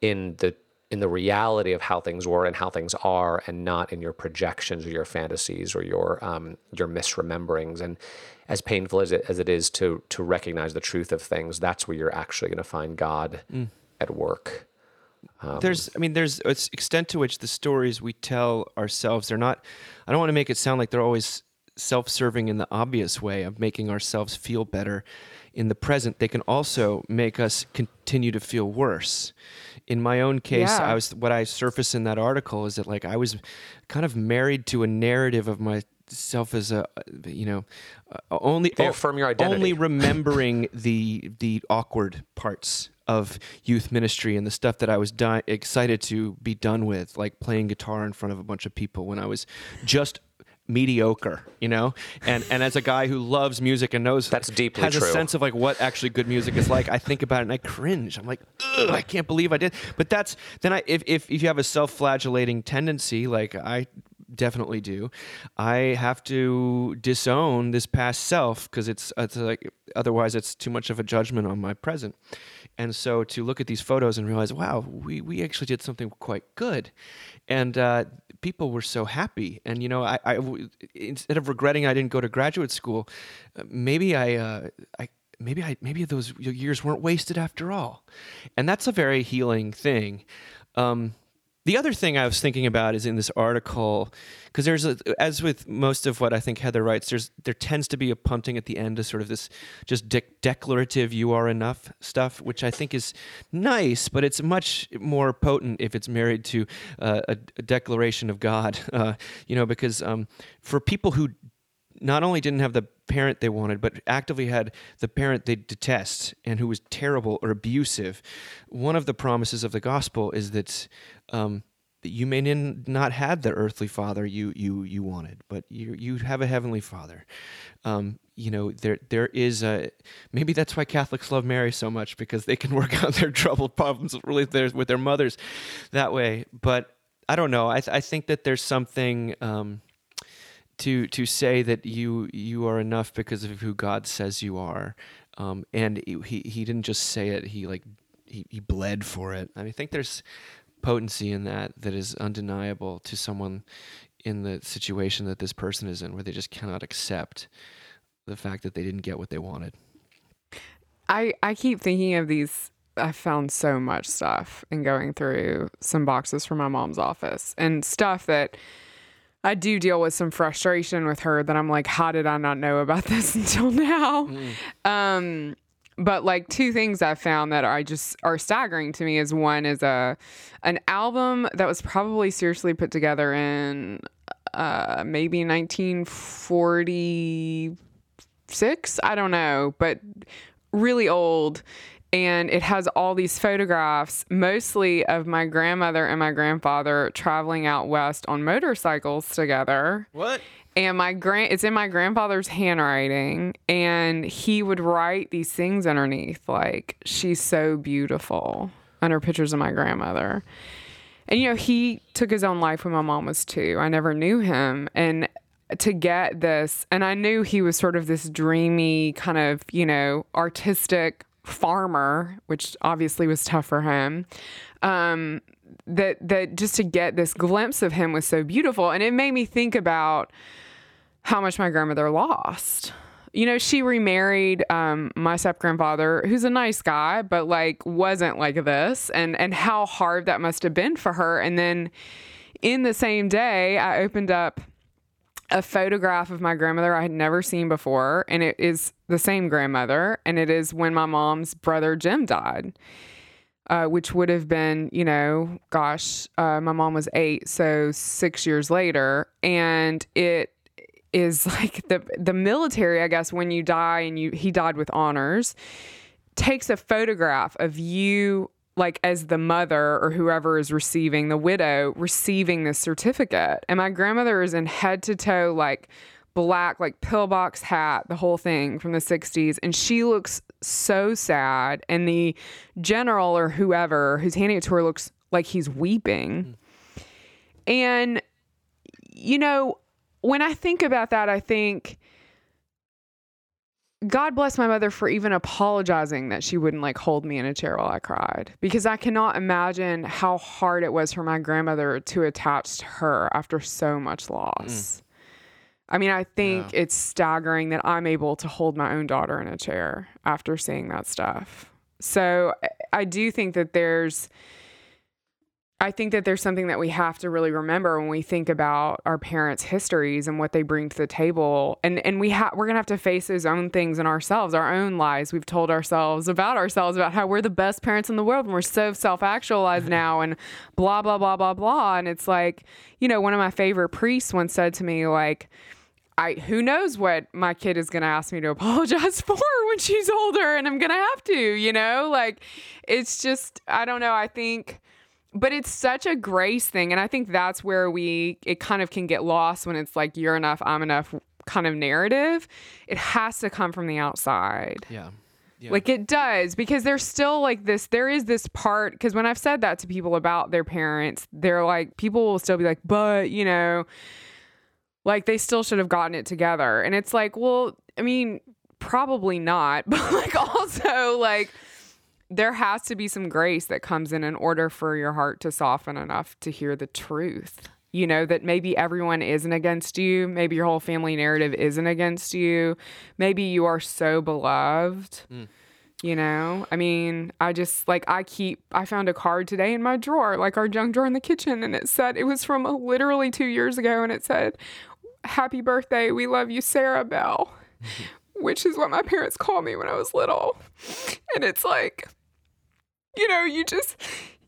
in the in the reality of how things were and how things are and not in your projections or your fantasies or your um, your misrememberings. And as painful as it, as it is to to recognize the truth of things that's where you're actually going to find god at work there's i mean there's an extent to which the stories we tell ourselves they're not i don't want to make it sound like they're always self-serving in the obvious way of making ourselves feel better in the present they can also make us continue to feel worse in my own case Yeah. i was what i surface in that article is that like i was kind of married to a narrative of myself as a you know uh, only They affirm your identity. only remembering the the awkward parts of youth ministry and the stuff that I was di- excited to be done with, like playing guitar in front of a bunch of people when I was just mediocre, you know. And and as a guy who loves music and knows That's deeply has true. a sense of like what actually good music is like, I think about it and I cringe. I'm like, Ugh, I can't believe I did. But that's then I if if, if you have a self-flagellating tendency, like I definitely do i have to disown this past self because it's, it's like otherwise it's too much of a judgment on my present and so to look at these photos and realize wow we, we actually did something quite good. And uh, people were so happy. And you know I instead of regretting i didn't go to graduate school uh, maybe i uh, i maybe I maybe those years weren't wasted after all, and that's a very healing thing. Um, the other thing I was thinking about is in this article, because there's a, as with most of what I think Heather writes, there's there tends to be a punting at the end of sort of this just de- declarative "you are enough" stuff, which I think is nice, but it's much more potent if it's married to uh, a, a declaration of God, [LAUGHS] uh, you know, because um, for people who not only didn't have the parent they wanted, but actively had the parent they detest and who was terrible or abusive. One of the promises of the gospel is that um, you may not have the earthly father you you you wanted, but you you have a heavenly father. Um, you know there there is a maybe that's why Catholics love Mary so much because they can [LAUGHS] work out their troubled problems really their, with their mothers that way. But I don't know. I th- I think that there's something. Um, to to say that you you are enough because of who God says you are, um, and he he didn't just say it; he like he, he bled for it. And I think there's potency in that that is undeniable to someone in the situation that this person is in, where they just cannot accept the fact that they didn't get what they wanted. I I keep thinking of these. I found so much stuff in going through some boxes from my mom's office and stuff that I do deal with some frustration with her that I'm like, how did I not know about [LAUGHS] this until now? Um, but like two things I found that I just are staggering to me is one is a an album that was probably seriously put together in uh, maybe 1946. I don't know, but really old. And it has all these photographs, mostly of my grandmother and my grandfather traveling out west on motorcycles together What? and my grand it's in my grandfather's handwriting and he would write these things underneath like she's so beautiful under pictures of my grandmother. And you know, he took his own life when my mom was two. I never knew him. And to get this, and I knew he was sort of this dreamy, kind of, you know, artistic farmer, which obviously was tough for him. Um, that that just to get this glimpse of him was so beautiful. And it made me think about how much my grandmother lost. You know, she remarried um, my step grandfather, who's a nice guy, but like wasn't like this, and and how hard that must have been for her. And then in the same day, I opened up a photograph of my grandmother I had never seen before, and it is the same grandmother, and it is when my mom's brother Jim died. Uh, which would have been, you know, gosh, uh, my mom was eight, so six years later, and it is [LAUGHS] like the the military, I guess, when you die and you he died with honors, takes a photograph of you like as the mother or whoever is receiving the widow receiving this certificate. And my grandmother is in head to toe like black like pillbox hat, the whole thing from the 60s and she looks so sad and the general or whoever who's handing it to her looks like he's weeping. Hmm. And you know, when I think about that, I think God bless my mother for even apologizing that she wouldn't like hold me in a chair while I cried because I cannot imagine how hard it was for my grandmother to attach to her after so much hmm. loss. I mean, I think it's staggering that I'm able to hold my own daughter in a chair after seeing that stuff. So I- do think that there's I think that there's something that we have to really remember when we think about our parents' histories and what they bring to the table. And and we ha- we're gonna have to face those own things in ourselves, our own lies we've told ourselves about ourselves, about how we're the best parents in the world and we're so self-actualized [LAUGHS] now and blah blah blah blah blah. And it's like, you know, one of my favorite priests once said to me, like, I who knows what my kid is gonna ask me to [LAUGHS] apologize for when she's older and I'm gonna have to, you know? Like it's just I don't know, I think but it's such a grace thing and I think that's where we it kind of can get lost when it's like you're enough, I'm enough kind of narrative. It has to come from the outside. Yeah. Yeah. Like it does because there's still like this there is this part because when I've said that to people about their parents, they're like people will still be like, "But, you know, like they still should have gotten it together." And it's like, "Well, I mean, probably not." [LAUGHS] But like also like there has to be some grace that comes in in order for your heart to soften enough to hear the truth. You know, that maybe everyone isn't against you. Maybe your whole family narrative isn't against you. Maybe you are so beloved. Mm. You know, I mean, I just like, I keep, I found a card today in my drawer, like our junk drawer in the kitchen, and it said, it was from uh, literally two years ago, and it said, Happy birthday. We love you, Sarah Bell, [LAUGHS] which is what my parents called me when I was little. And it's like, you know, you just,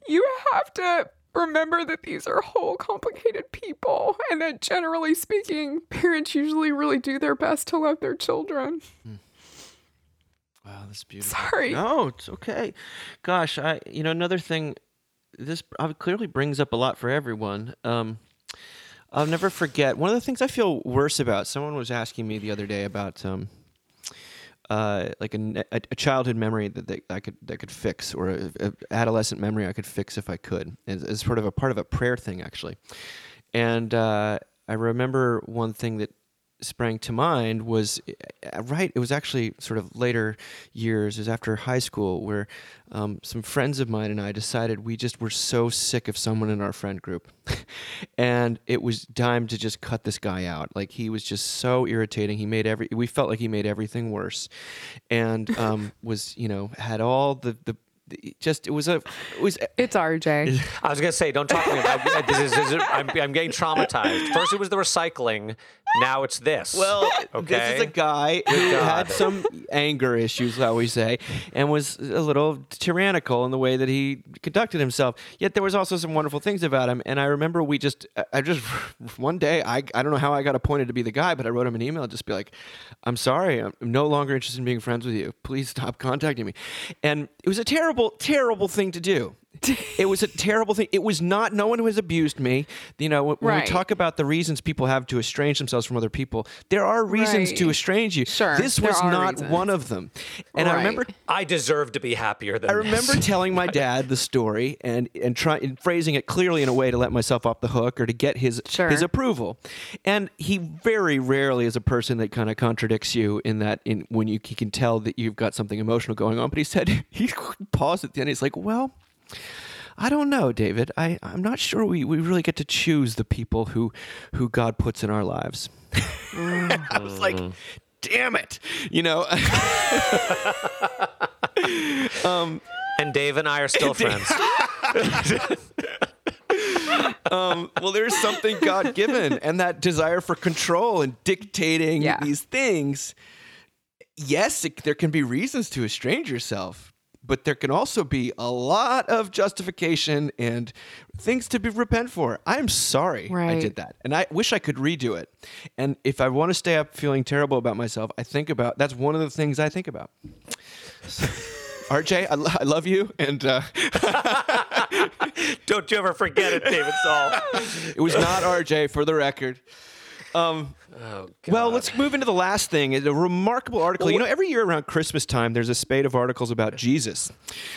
you have to remember that these are whole complicated people and that generally speaking, parents usually really do their best to love their children. Wow, that's beautiful. Sorry. No, it's okay. Gosh, I you know another thing. This uh, clearly brings up a lot for everyone. Um, I'll never forget. One of the things I feel worse about. Someone was asking me the other day about um, uh, like a, a, childhood memory that they, I could that could fix, or a, a adolescent memory I could fix if I could, as, as sort of a part of a prayer thing, actually. And uh, I remember one thing that sprang to mind was uh, right. It was actually sort of later years. It was after high school where um, some friends of mine and I decided we just were so sick of someone in our friend group, [LAUGHS] and it was time to just cut this guy out. Like he was just so irritating. He made every. We felt like he made everything worse, and um, [LAUGHS] was you know had all the the. The- Just it was a it was It's RJ. I was gonna say, don't talk to me about this. Is, this is, I'm, I'm getting traumatized. First, it was the recycling. Now it's this. Well, this is a guy who had some anger issues, I always say, and was a little tyrannical in the way that he conducted himself. Yet there was also some wonderful things about him. And I remember we just, I- I just, [LAUGHS] one day, I, I don't know how I got appointed to be the guy, but I wrote him an email, just be like, I'm sorry, I'm no longer interested in being friends with you. Please stop contacting me. And it was a terrible, terrible thing to do. It was a terrible thing. It was not. No one has abused me. You know, when, when we talk about the reasons people have to estrange themselves from other people, there are reasons to estrange you. Sure, this was not reasons. one of them. And I remember I deserve to be happier than I remember this. telling my [LAUGHS] dad the story and and trying and phrasing it clearly in a way to let myself off the hook or to get his Sure. his approval. And he very rarely is a person that kind of contradicts you in that in when you he can tell that you've got something emotional going on. But he said [LAUGHS] he paused at the end. He's like, "Well." I don't know, David. I, I'm not sure we, we really get to choose the people who who God puts in our lives. [LAUGHS] I was like, damn it. You know, [LAUGHS] [LAUGHS] and Dave and I are still friends. um, well, there's something God given, and that desire for control and dictating Yeah. these things. Yes, it, there can be reasons to estrange yourself, but there can also be a lot of justification and things to be repent for. I'm sorry I did that, and I wish I could redo it. And if I want to stay up feeling terrible about myself, I think about that's one of the things I think about. [LAUGHS] RJ, I, lo- I love you, and uh, [LAUGHS] Don't you ever forget it, David Zahl. it was not RJ for the record. Um, Oh, Well, let's move into the last thing. It's a remarkable article. you know, every year around Christmas time, there's a spate of articles about Jesus.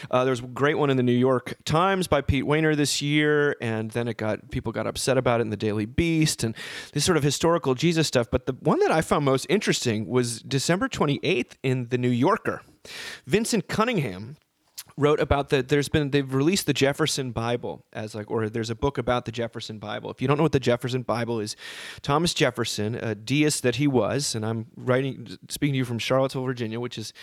Uh, there's a great one in the New York Times by Pete Wehner this year, and then it got people got upset about it in the Daily Beast and this sort of historical Jesus stuff. But the one that I found most interesting was December 28th in the New Yorker. Vinson Cunningham wrote about the there's been they've released the Jefferson Bible as like or there's a book about the Jefferson Bible. If you don't know what the Jefferson Bible is, Thomas Jefferson, a deist that he was, and I'm writing speaking to you from Charlottesville, Virginia, which is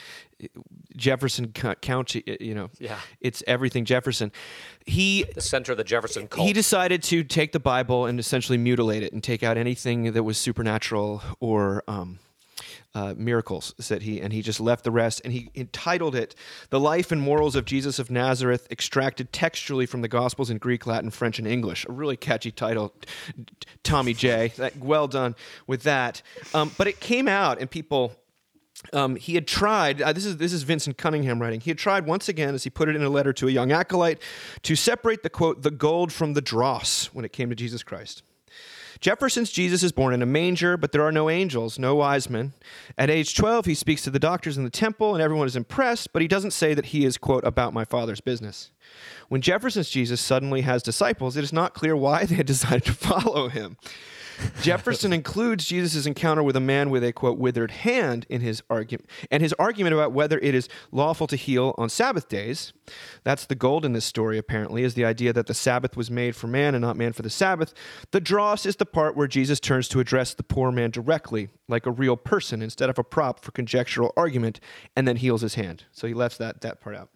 Jefferson County, you know. Yeah. It's everything Jefferson. He the center of the Jefferson cult. he decided to take the Bible and essentially mutilate it and take out anything that was supernatural or um, uh, miracles. Said he, and he just left the rest. And he entitled it "The Life and Morals of Jesus of Nazareth," extracted textually from the Gospels in Greek, Latin, French, and English. A really catchy title, Tommy J. Well done with that. Um, but it came out, and people um, he had tried. Uh, this is this is Vinson Cunningham writing. He had tried once again, as he put it in a letter to a young acolyte, to separate the quote the gold from the dross when it came to Jesus Christ. Jefferson's Jesus is born in a manger, but there are no angels, no wise men. At age 12, he speaks to the doctors in the temple, and everyone is impressed, but he doesn't say that he is, quote, about my father's business. When Jefferson's Jesus suddenly has disciples, it is not clear why [LAUGHS] they had decided to follow him. Jefferson [LAUGHS] includes Jesus' encounter with a man with a quote withered hand in his argument, and his argument about whether it is lawful to heal on Sabbath days. That's the gold in this story, apparently, is the idea that the Sabbath was made for man and not man for the Sabbath. The dross is the part where Jesus turns to address the poor man directly, like a real person, instead of a prop for conjectural argument, and then heals his hand. So he left that that part out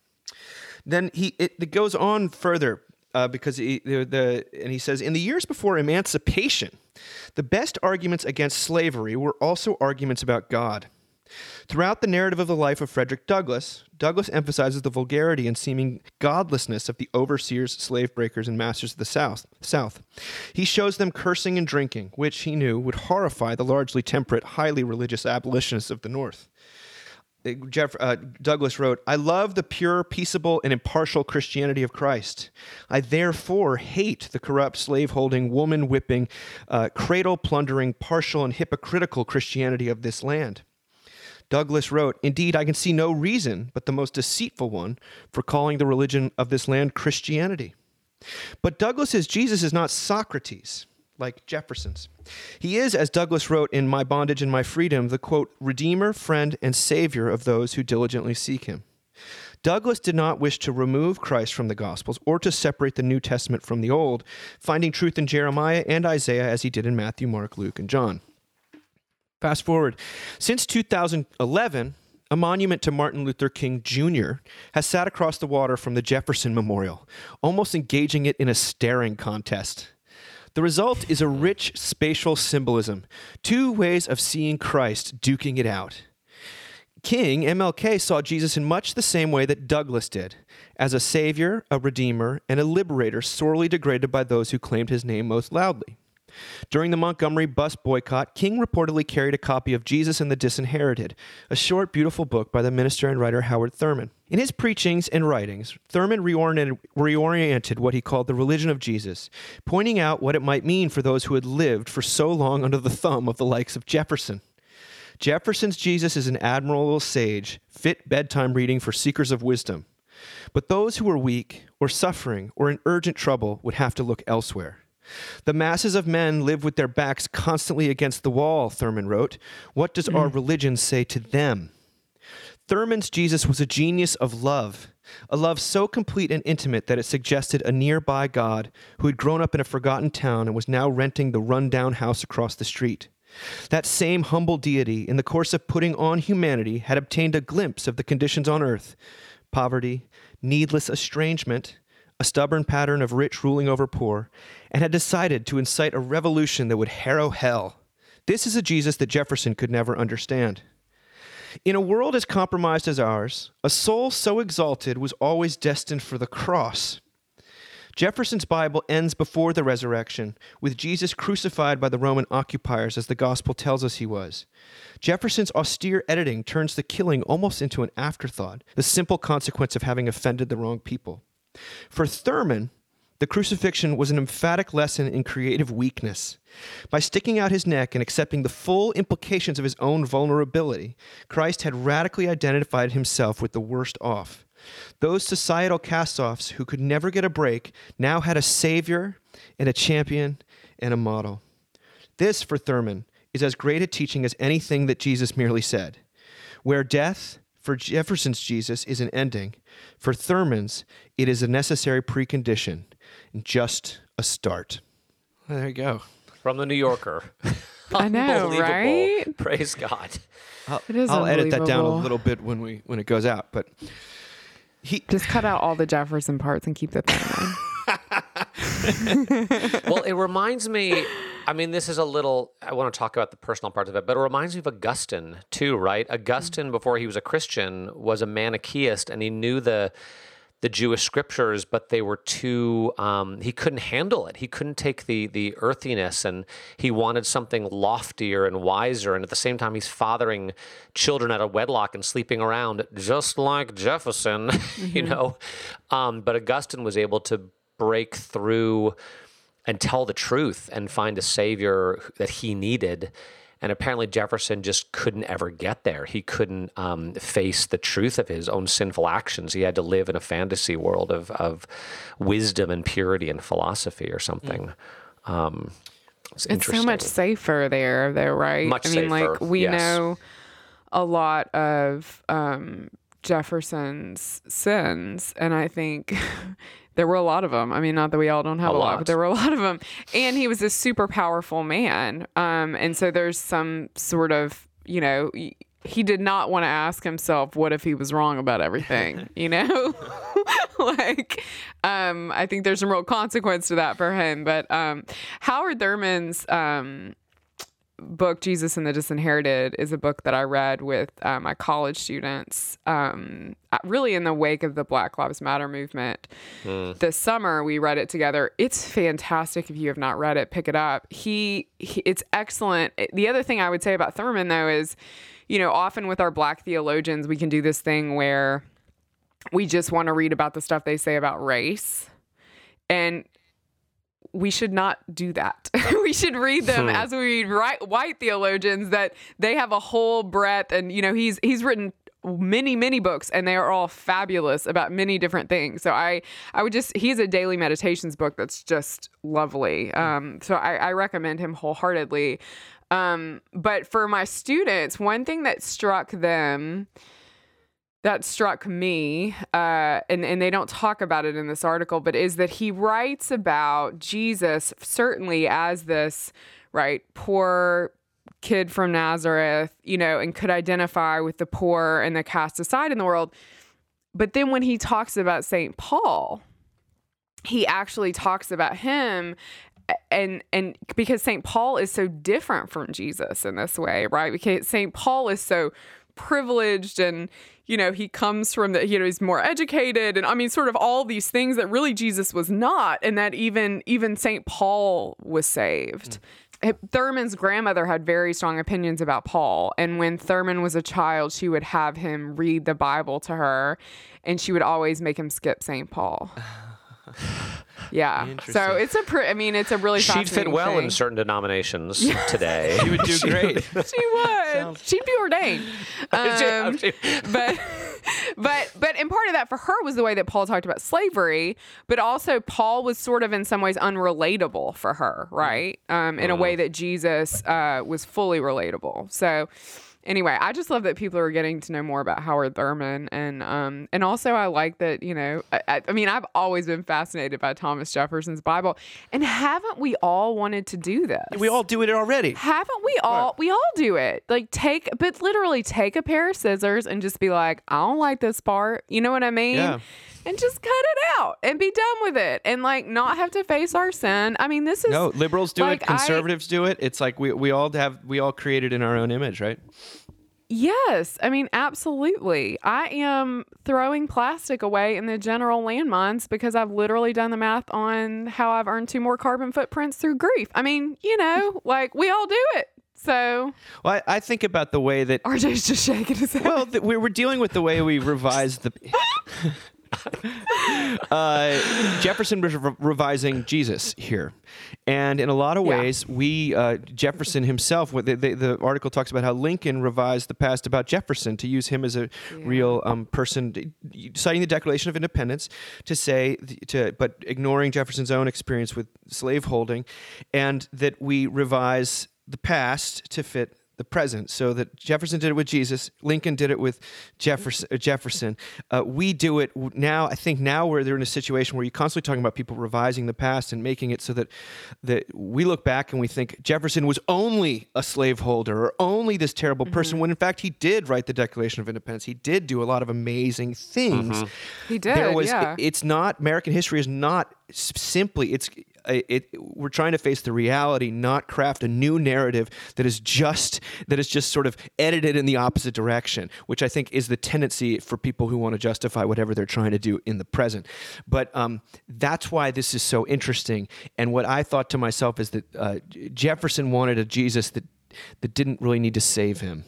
then he it, it goes on further uh, because he, the, the and he says in the years before emancipation, the best arguments against slavery were also arguments about God. Throughout the narrative of the life of Frederick Douglass, Douglass emphasizes the vulgarity and seeming godlessness of the overseers, slave breakers, and masters of the South. South. He shows them cursing and drinking, which he knew would horrify the largely temperate, highly religious abolitionists of the North. Jeff, uh, Douglass wrote, I love the pure, peaceable, and impartial Christianity of Christ. I therefore hate the corrupt, slave-holding, woman-whipping, uh, cradle-plundering, partial, and hypocritical Christianity of this land. Douglass wrote, Indeed, I can see no reason but the most deceitful one for calling the religion of this land Christianity. But Douglass's Jesus is not Socrates, like Jefferson's. He is, as Douglass wrote in My Bondage and My Freedom, the quote, Redeemer, friend, and Savior of those who diligently seek him. Douglass did not wish to remove Christ from the Gospels or to separate the New Testament from the Old, finding truth in Jeremiah and Isaiah as he did in Matthew, Mark, Luke, and John. Fast forward. Since 2011, a monument to Martin Luther King Jr. has sat across the water from the Jefferson Memorial, almost engaging it in a staring contest. The result is a rich spatial symbolism, two ways of seeing Christ duking it out. King, MLK, saw Jesus in much the same way that Douglass did as a savior, a redeemer, and a liberator sorely degraded by those who claimed his name most loudly. During the Montgomery bus boycott, King reportedly carried a copy of Jesus and the Disinherited, a short, beautiful book by the minister and writer Howard Thurman. In his preachings and writings, Thurman reoriented, reoriented what he called the religion of Jesus, pointing out what it might mean for those who had lived for so long under the thumb of the likes of Jefferson. Jefferson's Jesus is an admirable sage, fit bedtime reading for seekers of wisdom. But those who were weak, or suffering, or in urgent trouble would have to look elsewhere. The masses of men live with their backs constantly against the wall, Thurman wrote. What does our mm. religion say to them? Thurman's Jesus was a genius of love, a love so complete and intimate that it suggested a nearby God who had grown up in a forgotten town and was now renting the run-down house across the street. That same humble deity, in the course of putting on humanity, had obtained a glimpse of the conditions on earth poverty, needless estrangement, a stubborn pattern of rich ruling over poor, and had decided to incite a revolution that would harrow hell. This is a Jesus that Jefferson could never understand. In a world as compromised as ours, a soul so exalted was always destined for the cross. Jefferson's Bible ends before the resurrection, with Jesus crucified by the Roman occupiers as the gospel tells us he was. Jefferson's austere editing turns the killing almost into an afterthought, the simple consequence of having offended the wrong people. For Thurman, the crucifixion was an emphatic lesson in creative weakness. By sticking out his neck and accepting the full implications of his own vulnerability, Christ had radically identified himself with the worst off. Those societal cast offs who could never get a break now had a savior and a champion and a model. This, for Thurman, is as great a teaching as anything that Jesus merely said. Where death, for Jefferson's Jesus, is an ending, for Thurman's, it is a necessary precondition and just a start. Well, there you go. From the New Yorker. [LAUGHS] I know, right? Praise God. It is I'll edit that down a little bit when we when it goes out, but he Just cut out all the Jefferson parts and keep the thing [LAUGHS] in. [LAUGHS] well, it reminds me. I mean, this is a little. I want to talk about the personal parts of it, but it reminds me of Augustine too, right? Augustine, before he was a Christian, was a Manichaeist, and he knew the the Jewish scriptures, but they were too. Um, he couldn't handle it. He couldn't take the the earthiness, and he wanted something loftier and wiser. And at the same time, he's fathering children out of wedlock and sleeping around, just like Jefferson, [LAUGHS] you know. Um, but Augustine was able to break through and tell the truth and find a savior that he needed. And apparently, Jefferson just couldn't ever get there. He couldn't um, face the truth of his own sinful actions. He had to live in a fantasy world of, of wisdom and purity and philosophy or something. Um, it's, It's so much safer there, though, right? Much I mean, like we yes. know a lot of um, Jefferson's sins, and I think [LAUGHS] there were a lot of them. I mean, not that we all don't have A a, lot, lot. but there were a lot of them. And he was a super powerful man, um, and so there's some sort of, you know. He did not want to ask himself, what if he was wrong about everything? [LAUGHS] You know? [LAUGHS] like, um, I think there's some real consequence to that for him. But um, Howard Thurman's um, book "Jesus and the Disinherited" is a book that I read with uh, my college students, um, uh, really in the wake of the Black Lives Matter movement. This summer, we read it together. It's fantastic. If you have not read it, pick it up. He, he it's excellent. The other thing I would say about Thurman, though, is, you know, often with our Black theologians, we can do this thing where we just want to read about the stuff they say about race. And we should not do that. [LAUGHS] we should read them as we read right, white theologians that they have a whole breadth and you know he's he's written many many books and they are all fabulous about many different things. So I I would just he's a daily meditations book that's just lovely. Um so I, I recommend him wholeheartedly. Um but for my students, one thing that struck them that struck me, uh, and, and they don't talk about it in this article, but is that he writes about Jesus certainly as this, right, poor kid from Nazareth, you know, and could identify with the poor and the cast aside in the world. But then when he talks about St. Paul, he actually talks about him and and because St. Paul is so different from Jesus in this way, right? Because St. Paul is so privileged and you know he comes from the you know he's more educated and i mean sort of all these things that really jesus was not and that even even saint paul was saved mm. Thurman's grandmother had very strong opinions about Paul. And when Thurman was a child, she would have him read the Bible to her, and she would always make him skip St. Paul. [LAUGHS] Yeah. So it's a, pre- I mean, it's a really She'd fit well thing. in certain denominations [LAUGHS] today. You would do great. [LAUGHS] She would. She'd be ordained. [LAUGHS] Um, but but but and part of that for her was the way that Paul talked about slavery, but also Paul was sort of in some ways unrelatable for her, right? Um, in a way that Jesus uh, was fully relatable. So anyway, I just love that people are getting to know more about Howard Thurman, and um, and also I like that you know, I- I, I mean, I've always been fascinated by Thomas Jefferson's Bible, and haven't we all wanted to do this? we all do it already. Haven't we all? We all do it. Like take, but literally take a pair of scissors and just be like, I don't like this part. You know what I mean? Yeah. And just cut it out and be done with it, and like not have to face our sin. I mean, this is No, liberals do like, it. I- Conservatives do it. It's like we, we all have we all created in our own image, right? Yes, I mean absolutely. I am throwing plastic away in the general landmines because I've literally done the math on how I've earned two more carbon footprints through grief. I mean, you know, [LAUGHS] like we all do it. So Well, I, I think about the way that RJ's just shaking his head. well, th- we were dealing with the way we revised the. [LAUGHS] [LAUGHS] [LAUGHS] uh, Jefferson was re- revising Jesus here, and in a lot of Yeah. ways, we uh, Jefferson himself. The, the, the article talks about how Lincoln revised the past about Jefferson to use him as a real um, person, citing the Declaration of Independence to say to, but ignoring Jefferson's own experience with slaveholding, and that we revise the past to fit the present. So that Jefferson did it with Jesus, Lincoln did it with Jefferson. uh, Jefferson. Uh, we do it now. I think now we're they're in a situation where you're constantly talking about people revising the past and making it so that that we look back and we think Jefferson was only a slaveholder or only this terrible person. When in fact he did write the Declaration of Independence. He did do a lot of amazing things. He did, was. yeah. It's not American history is not simply. It's it, we're trying to face the reality, not craft a new narrative that is just that is just sort of edited in the opposite direction, which I think is the tendency for people who want to justify whatever they're trying to do in the present. But um, that's why this is so interesting. And what I thought to myself is that uh, Jefferson wanted a Jesus that that didn't really need to save him.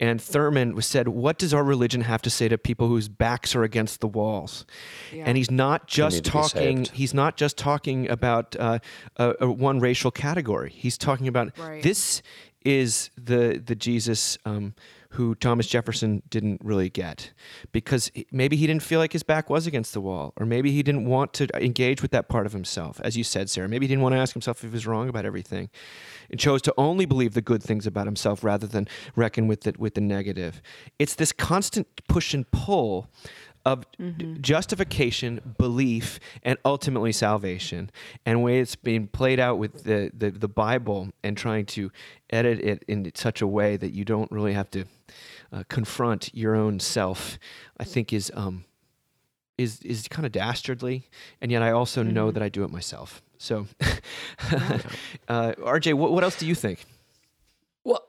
And Thurman was said, "What does our religion have to say to people whose backs are against the walls?" And he's not just need to be talking. He's not just talking about uh, a, a one racial category. He's talking about Right. this is the the Jesus um, who Thomas Jefferson didn't really get because maybe he didn't feel like his back was against the wall, or maybe he didn't want to engage with that part of himself, as you said, Sarah. Maybe he didn't want to ask himself if he was wrong about everything, and chose to only believe the good things about himself rather than reckon with the, with the negative. It's this constant push and pull of d- justification, belief, and ultimately salvation. And way it's being played out with the, the, the Bible and trying to edit it in such a way that you don't really have to uh, confront your own self, I think is um, is is kind of dastardly. And yet I also know that I do it myself. So, [LAUGHS] uh, RJ, what, what else do you think? Well,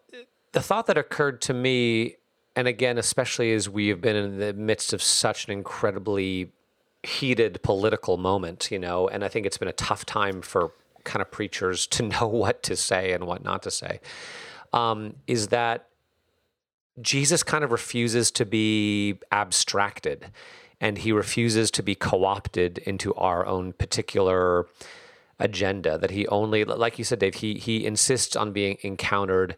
the thought that occurred to me, and again, especially as we have been in the midst of such an incredibly heated political moment, you know, and I think it's been a tough time for kind of preachers to [LAUGHS] know what to say and what not to say, um, is that Jesus kind of refuses to be abstracted and he refuses to be co opted into our own particular agenda that he only like you said Dave he he insists on being encountered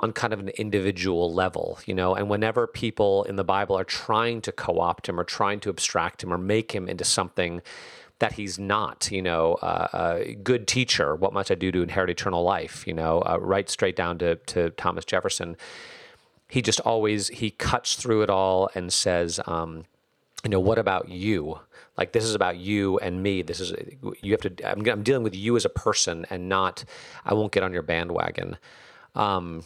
on kind of an individual level you know? And whenever people in the bible are trying to co-opt him or trying to abstract him or make him into something that he's not you know uh, a good teacher what must i do to inherit eternal life you know? Uh, right straight down to to thomas jefferson he just always he cuts through it all and says um, you know what about you? Like this is about you and me. This is you have to i'm, I'm dealing with you as a person and not i won't get on your bandwagon. Um,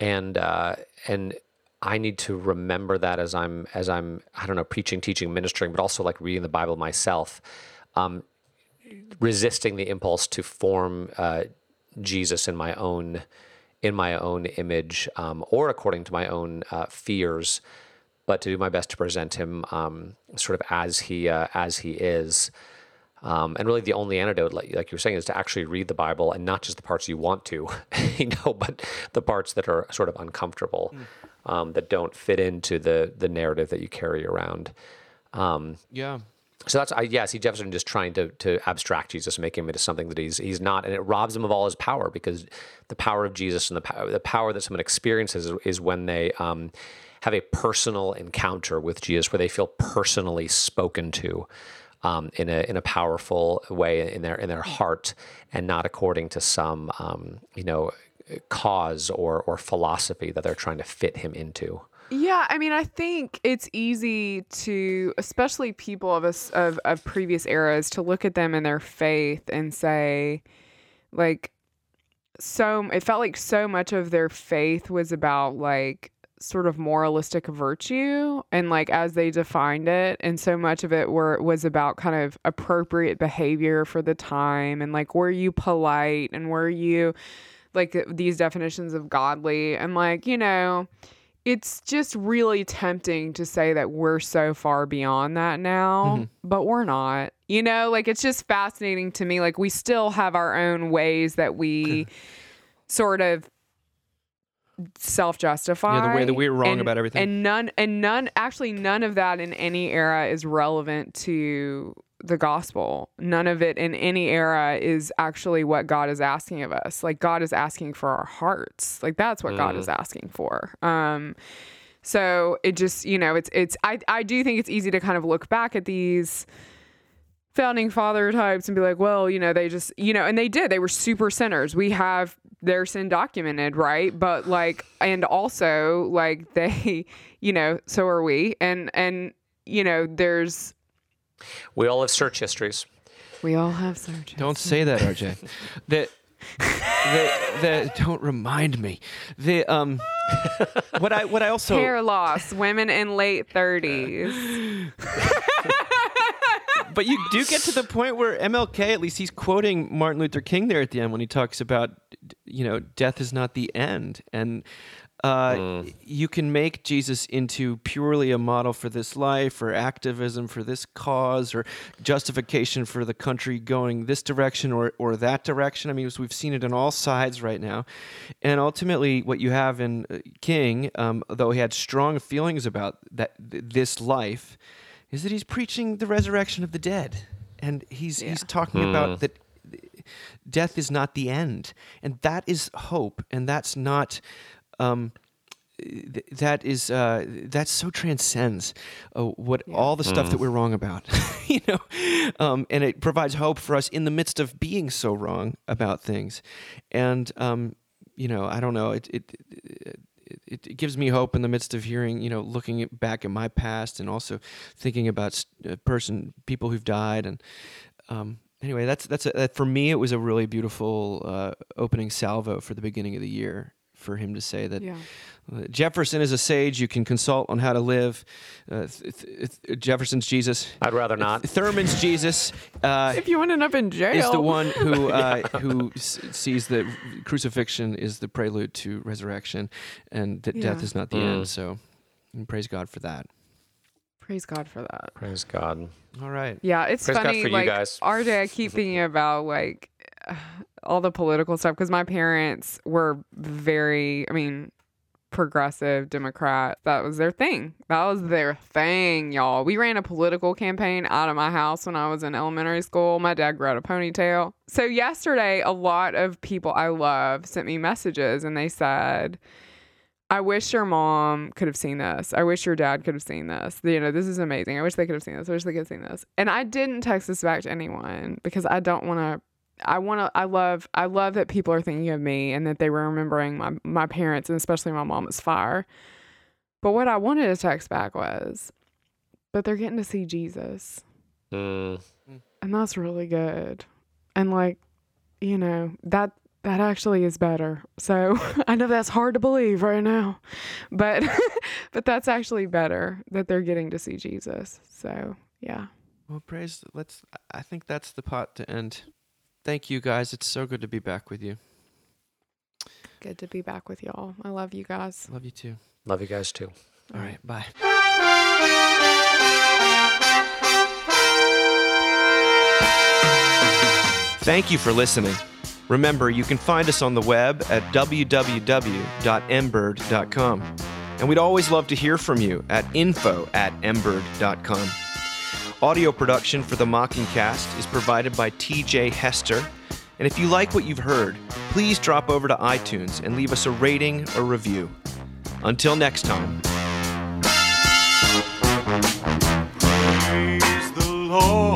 and uh, and i need to remember that as i'm as i'm i don't know preaching teaching ministering but also like reading the bible myself um, resisting the impulse to form uh, jesus in my own in my own image um, or according to my own uh, fears, but to do my best to present him um, sort of as he uh, as he is. Um, and really, the only antidote, like, like you were saying, is to actually read the Bible and not just the parts you want to, [LAUGHS] you know, but the parts that are sort of uncomfortable, um, that don't fit into the the narrative that you carry around. Um, Yeah. so that's I yeah, I see Jefferson just trying to to abstract Jesus make him into something that he's he's not, and it robs him of all his power because the power of Jesus and the power the power that someone experiences is, is when they um, have a personal encounter with Jesus, where they feel personally spoken to. Um, in a in a powerful way in their in their heart, and not according to some um, you know cause or or philosophy that they're trying to fit him into. Yeah, I mean, I think it's easy to, especially people of us of, of previous eras, to look at them and their faith and say, like, so it felt like so much of their faith was about like sort of moralistic virtue and like as they defined it and so much of it were was about kind of appropriate behavior for the time and like were you polite and were you like these definitions of godly and like you know it's just really tempting to say that we're so far beyond that now, mm-hmm. but we're not. You know, like it's just fascinating to me. Like we still have our own ways that we sort of self justify. Yeah, the way that we're wrong about everything. And none and none actually none of that in any era is relevant to the gospel. None of it in any era is actually what God is asking of us. Like God is asking for our hearts. Like that's what God is asking for. Um so it just, you know, it's it's I I do think it's easy to kind of look back at these founding father types and be like, well, you know, they just, you know, and they did. They were super sinners. We have their sin documented, right? But like, and also like [LAUGHS] they, you know, so are we. And and you know, there's We all have search histories. we all have searches. Don't say that, RJ. [LAUGHS] the, the, the, don't remind me. The um, what I what I also Hair loss, women in late thirties. [LAUGHS] but you do get to the point where MLK, at least he's quoting Martin Luther King there at the end when he talks about, you know, death is not the end. And uh, you can make Jesus into purely a model for this life or activism for this cause or justification for the country going this direction or, or that direction. I mean, we've seen it on all sides right now. And ultimately, what you have in uh, King, um, though he had strong feelings about that th- this life, is that he's preaching the resurrection of the dead, and he's he's talking about that death is not the end, and that is hope, and that's not. Um, th- that is uh, that so transcends uh, what all the stuff that we're wrong about, [LAUGHS] you know, um, and it provides hope for us in the midst of being so wrong about things, and um, you know, I don't know, it, it it, it gives me hope in the midst of hearing, you know, looking back at my past and also thinking about a person, people who've died, and um, anyway, that's that's a, that for me. It was a really beautiful uh, opening salvo for the beginning of the year for him to say that Yeah. uh, Jefferson is a sage you can consult on how to live. Uh, th- th- th- Jefferson's Jesus. I'd rather not. Thurman's Jesus. Uh, If you end up in jail, is the one who [LAUGHS] uh, who s- sees that crucifixion is the prelude to resurrection, and that death is not the end. So, and praise God for that. Praise God for that. Praise God. All right. Yeah, it's Praise God funny. for you like guys. RJ, I keep thinking [LAUGHS] about like all the political stuff because my parents were very, I mean, progressive Democrat. That was their thing. That was their thing, y'all. We ran a political campaign out of my house when I was in elementary school. My dad grew out a ponytail. So yesterday, a lot of people I love sent me messages and they said. I wish your mom could have seen this. I wish your dad could have seen this. You know, this is amazing. I wish they could have seen this. I wish they could have seen this. And I didn't text this back to anyone because I don't want to. I want to. I love. I love that people are thinking of me and that they were remembering my my parents and especially my mom as fire. But what I wanted to text back was, but they're getting to see Jesus, Mm, and that's really good. And like, you know that that actually is better. So [LAUGHS] I know that's hard to believe right now, but [LAUGHS] but that's actually better that they're getting to see Jesus. So yeah, Well, praise. Let's. I think that's the pot to end. Thank you, guys. It's so good to be back with you. Good to be back with y'all. I love you guys. Love you too. Love you guys too. All right, bye. Thank you for listening. Remember, you can find us on the web at www.mbird.com. And we'd always love to hear from you at info at mbird.com. Audio production for The Mockingcast is provided by TJ Hester. And if you like what you've heard, please drop over to iTunes and leave us a rating or review. Until next time. Praise the Lord.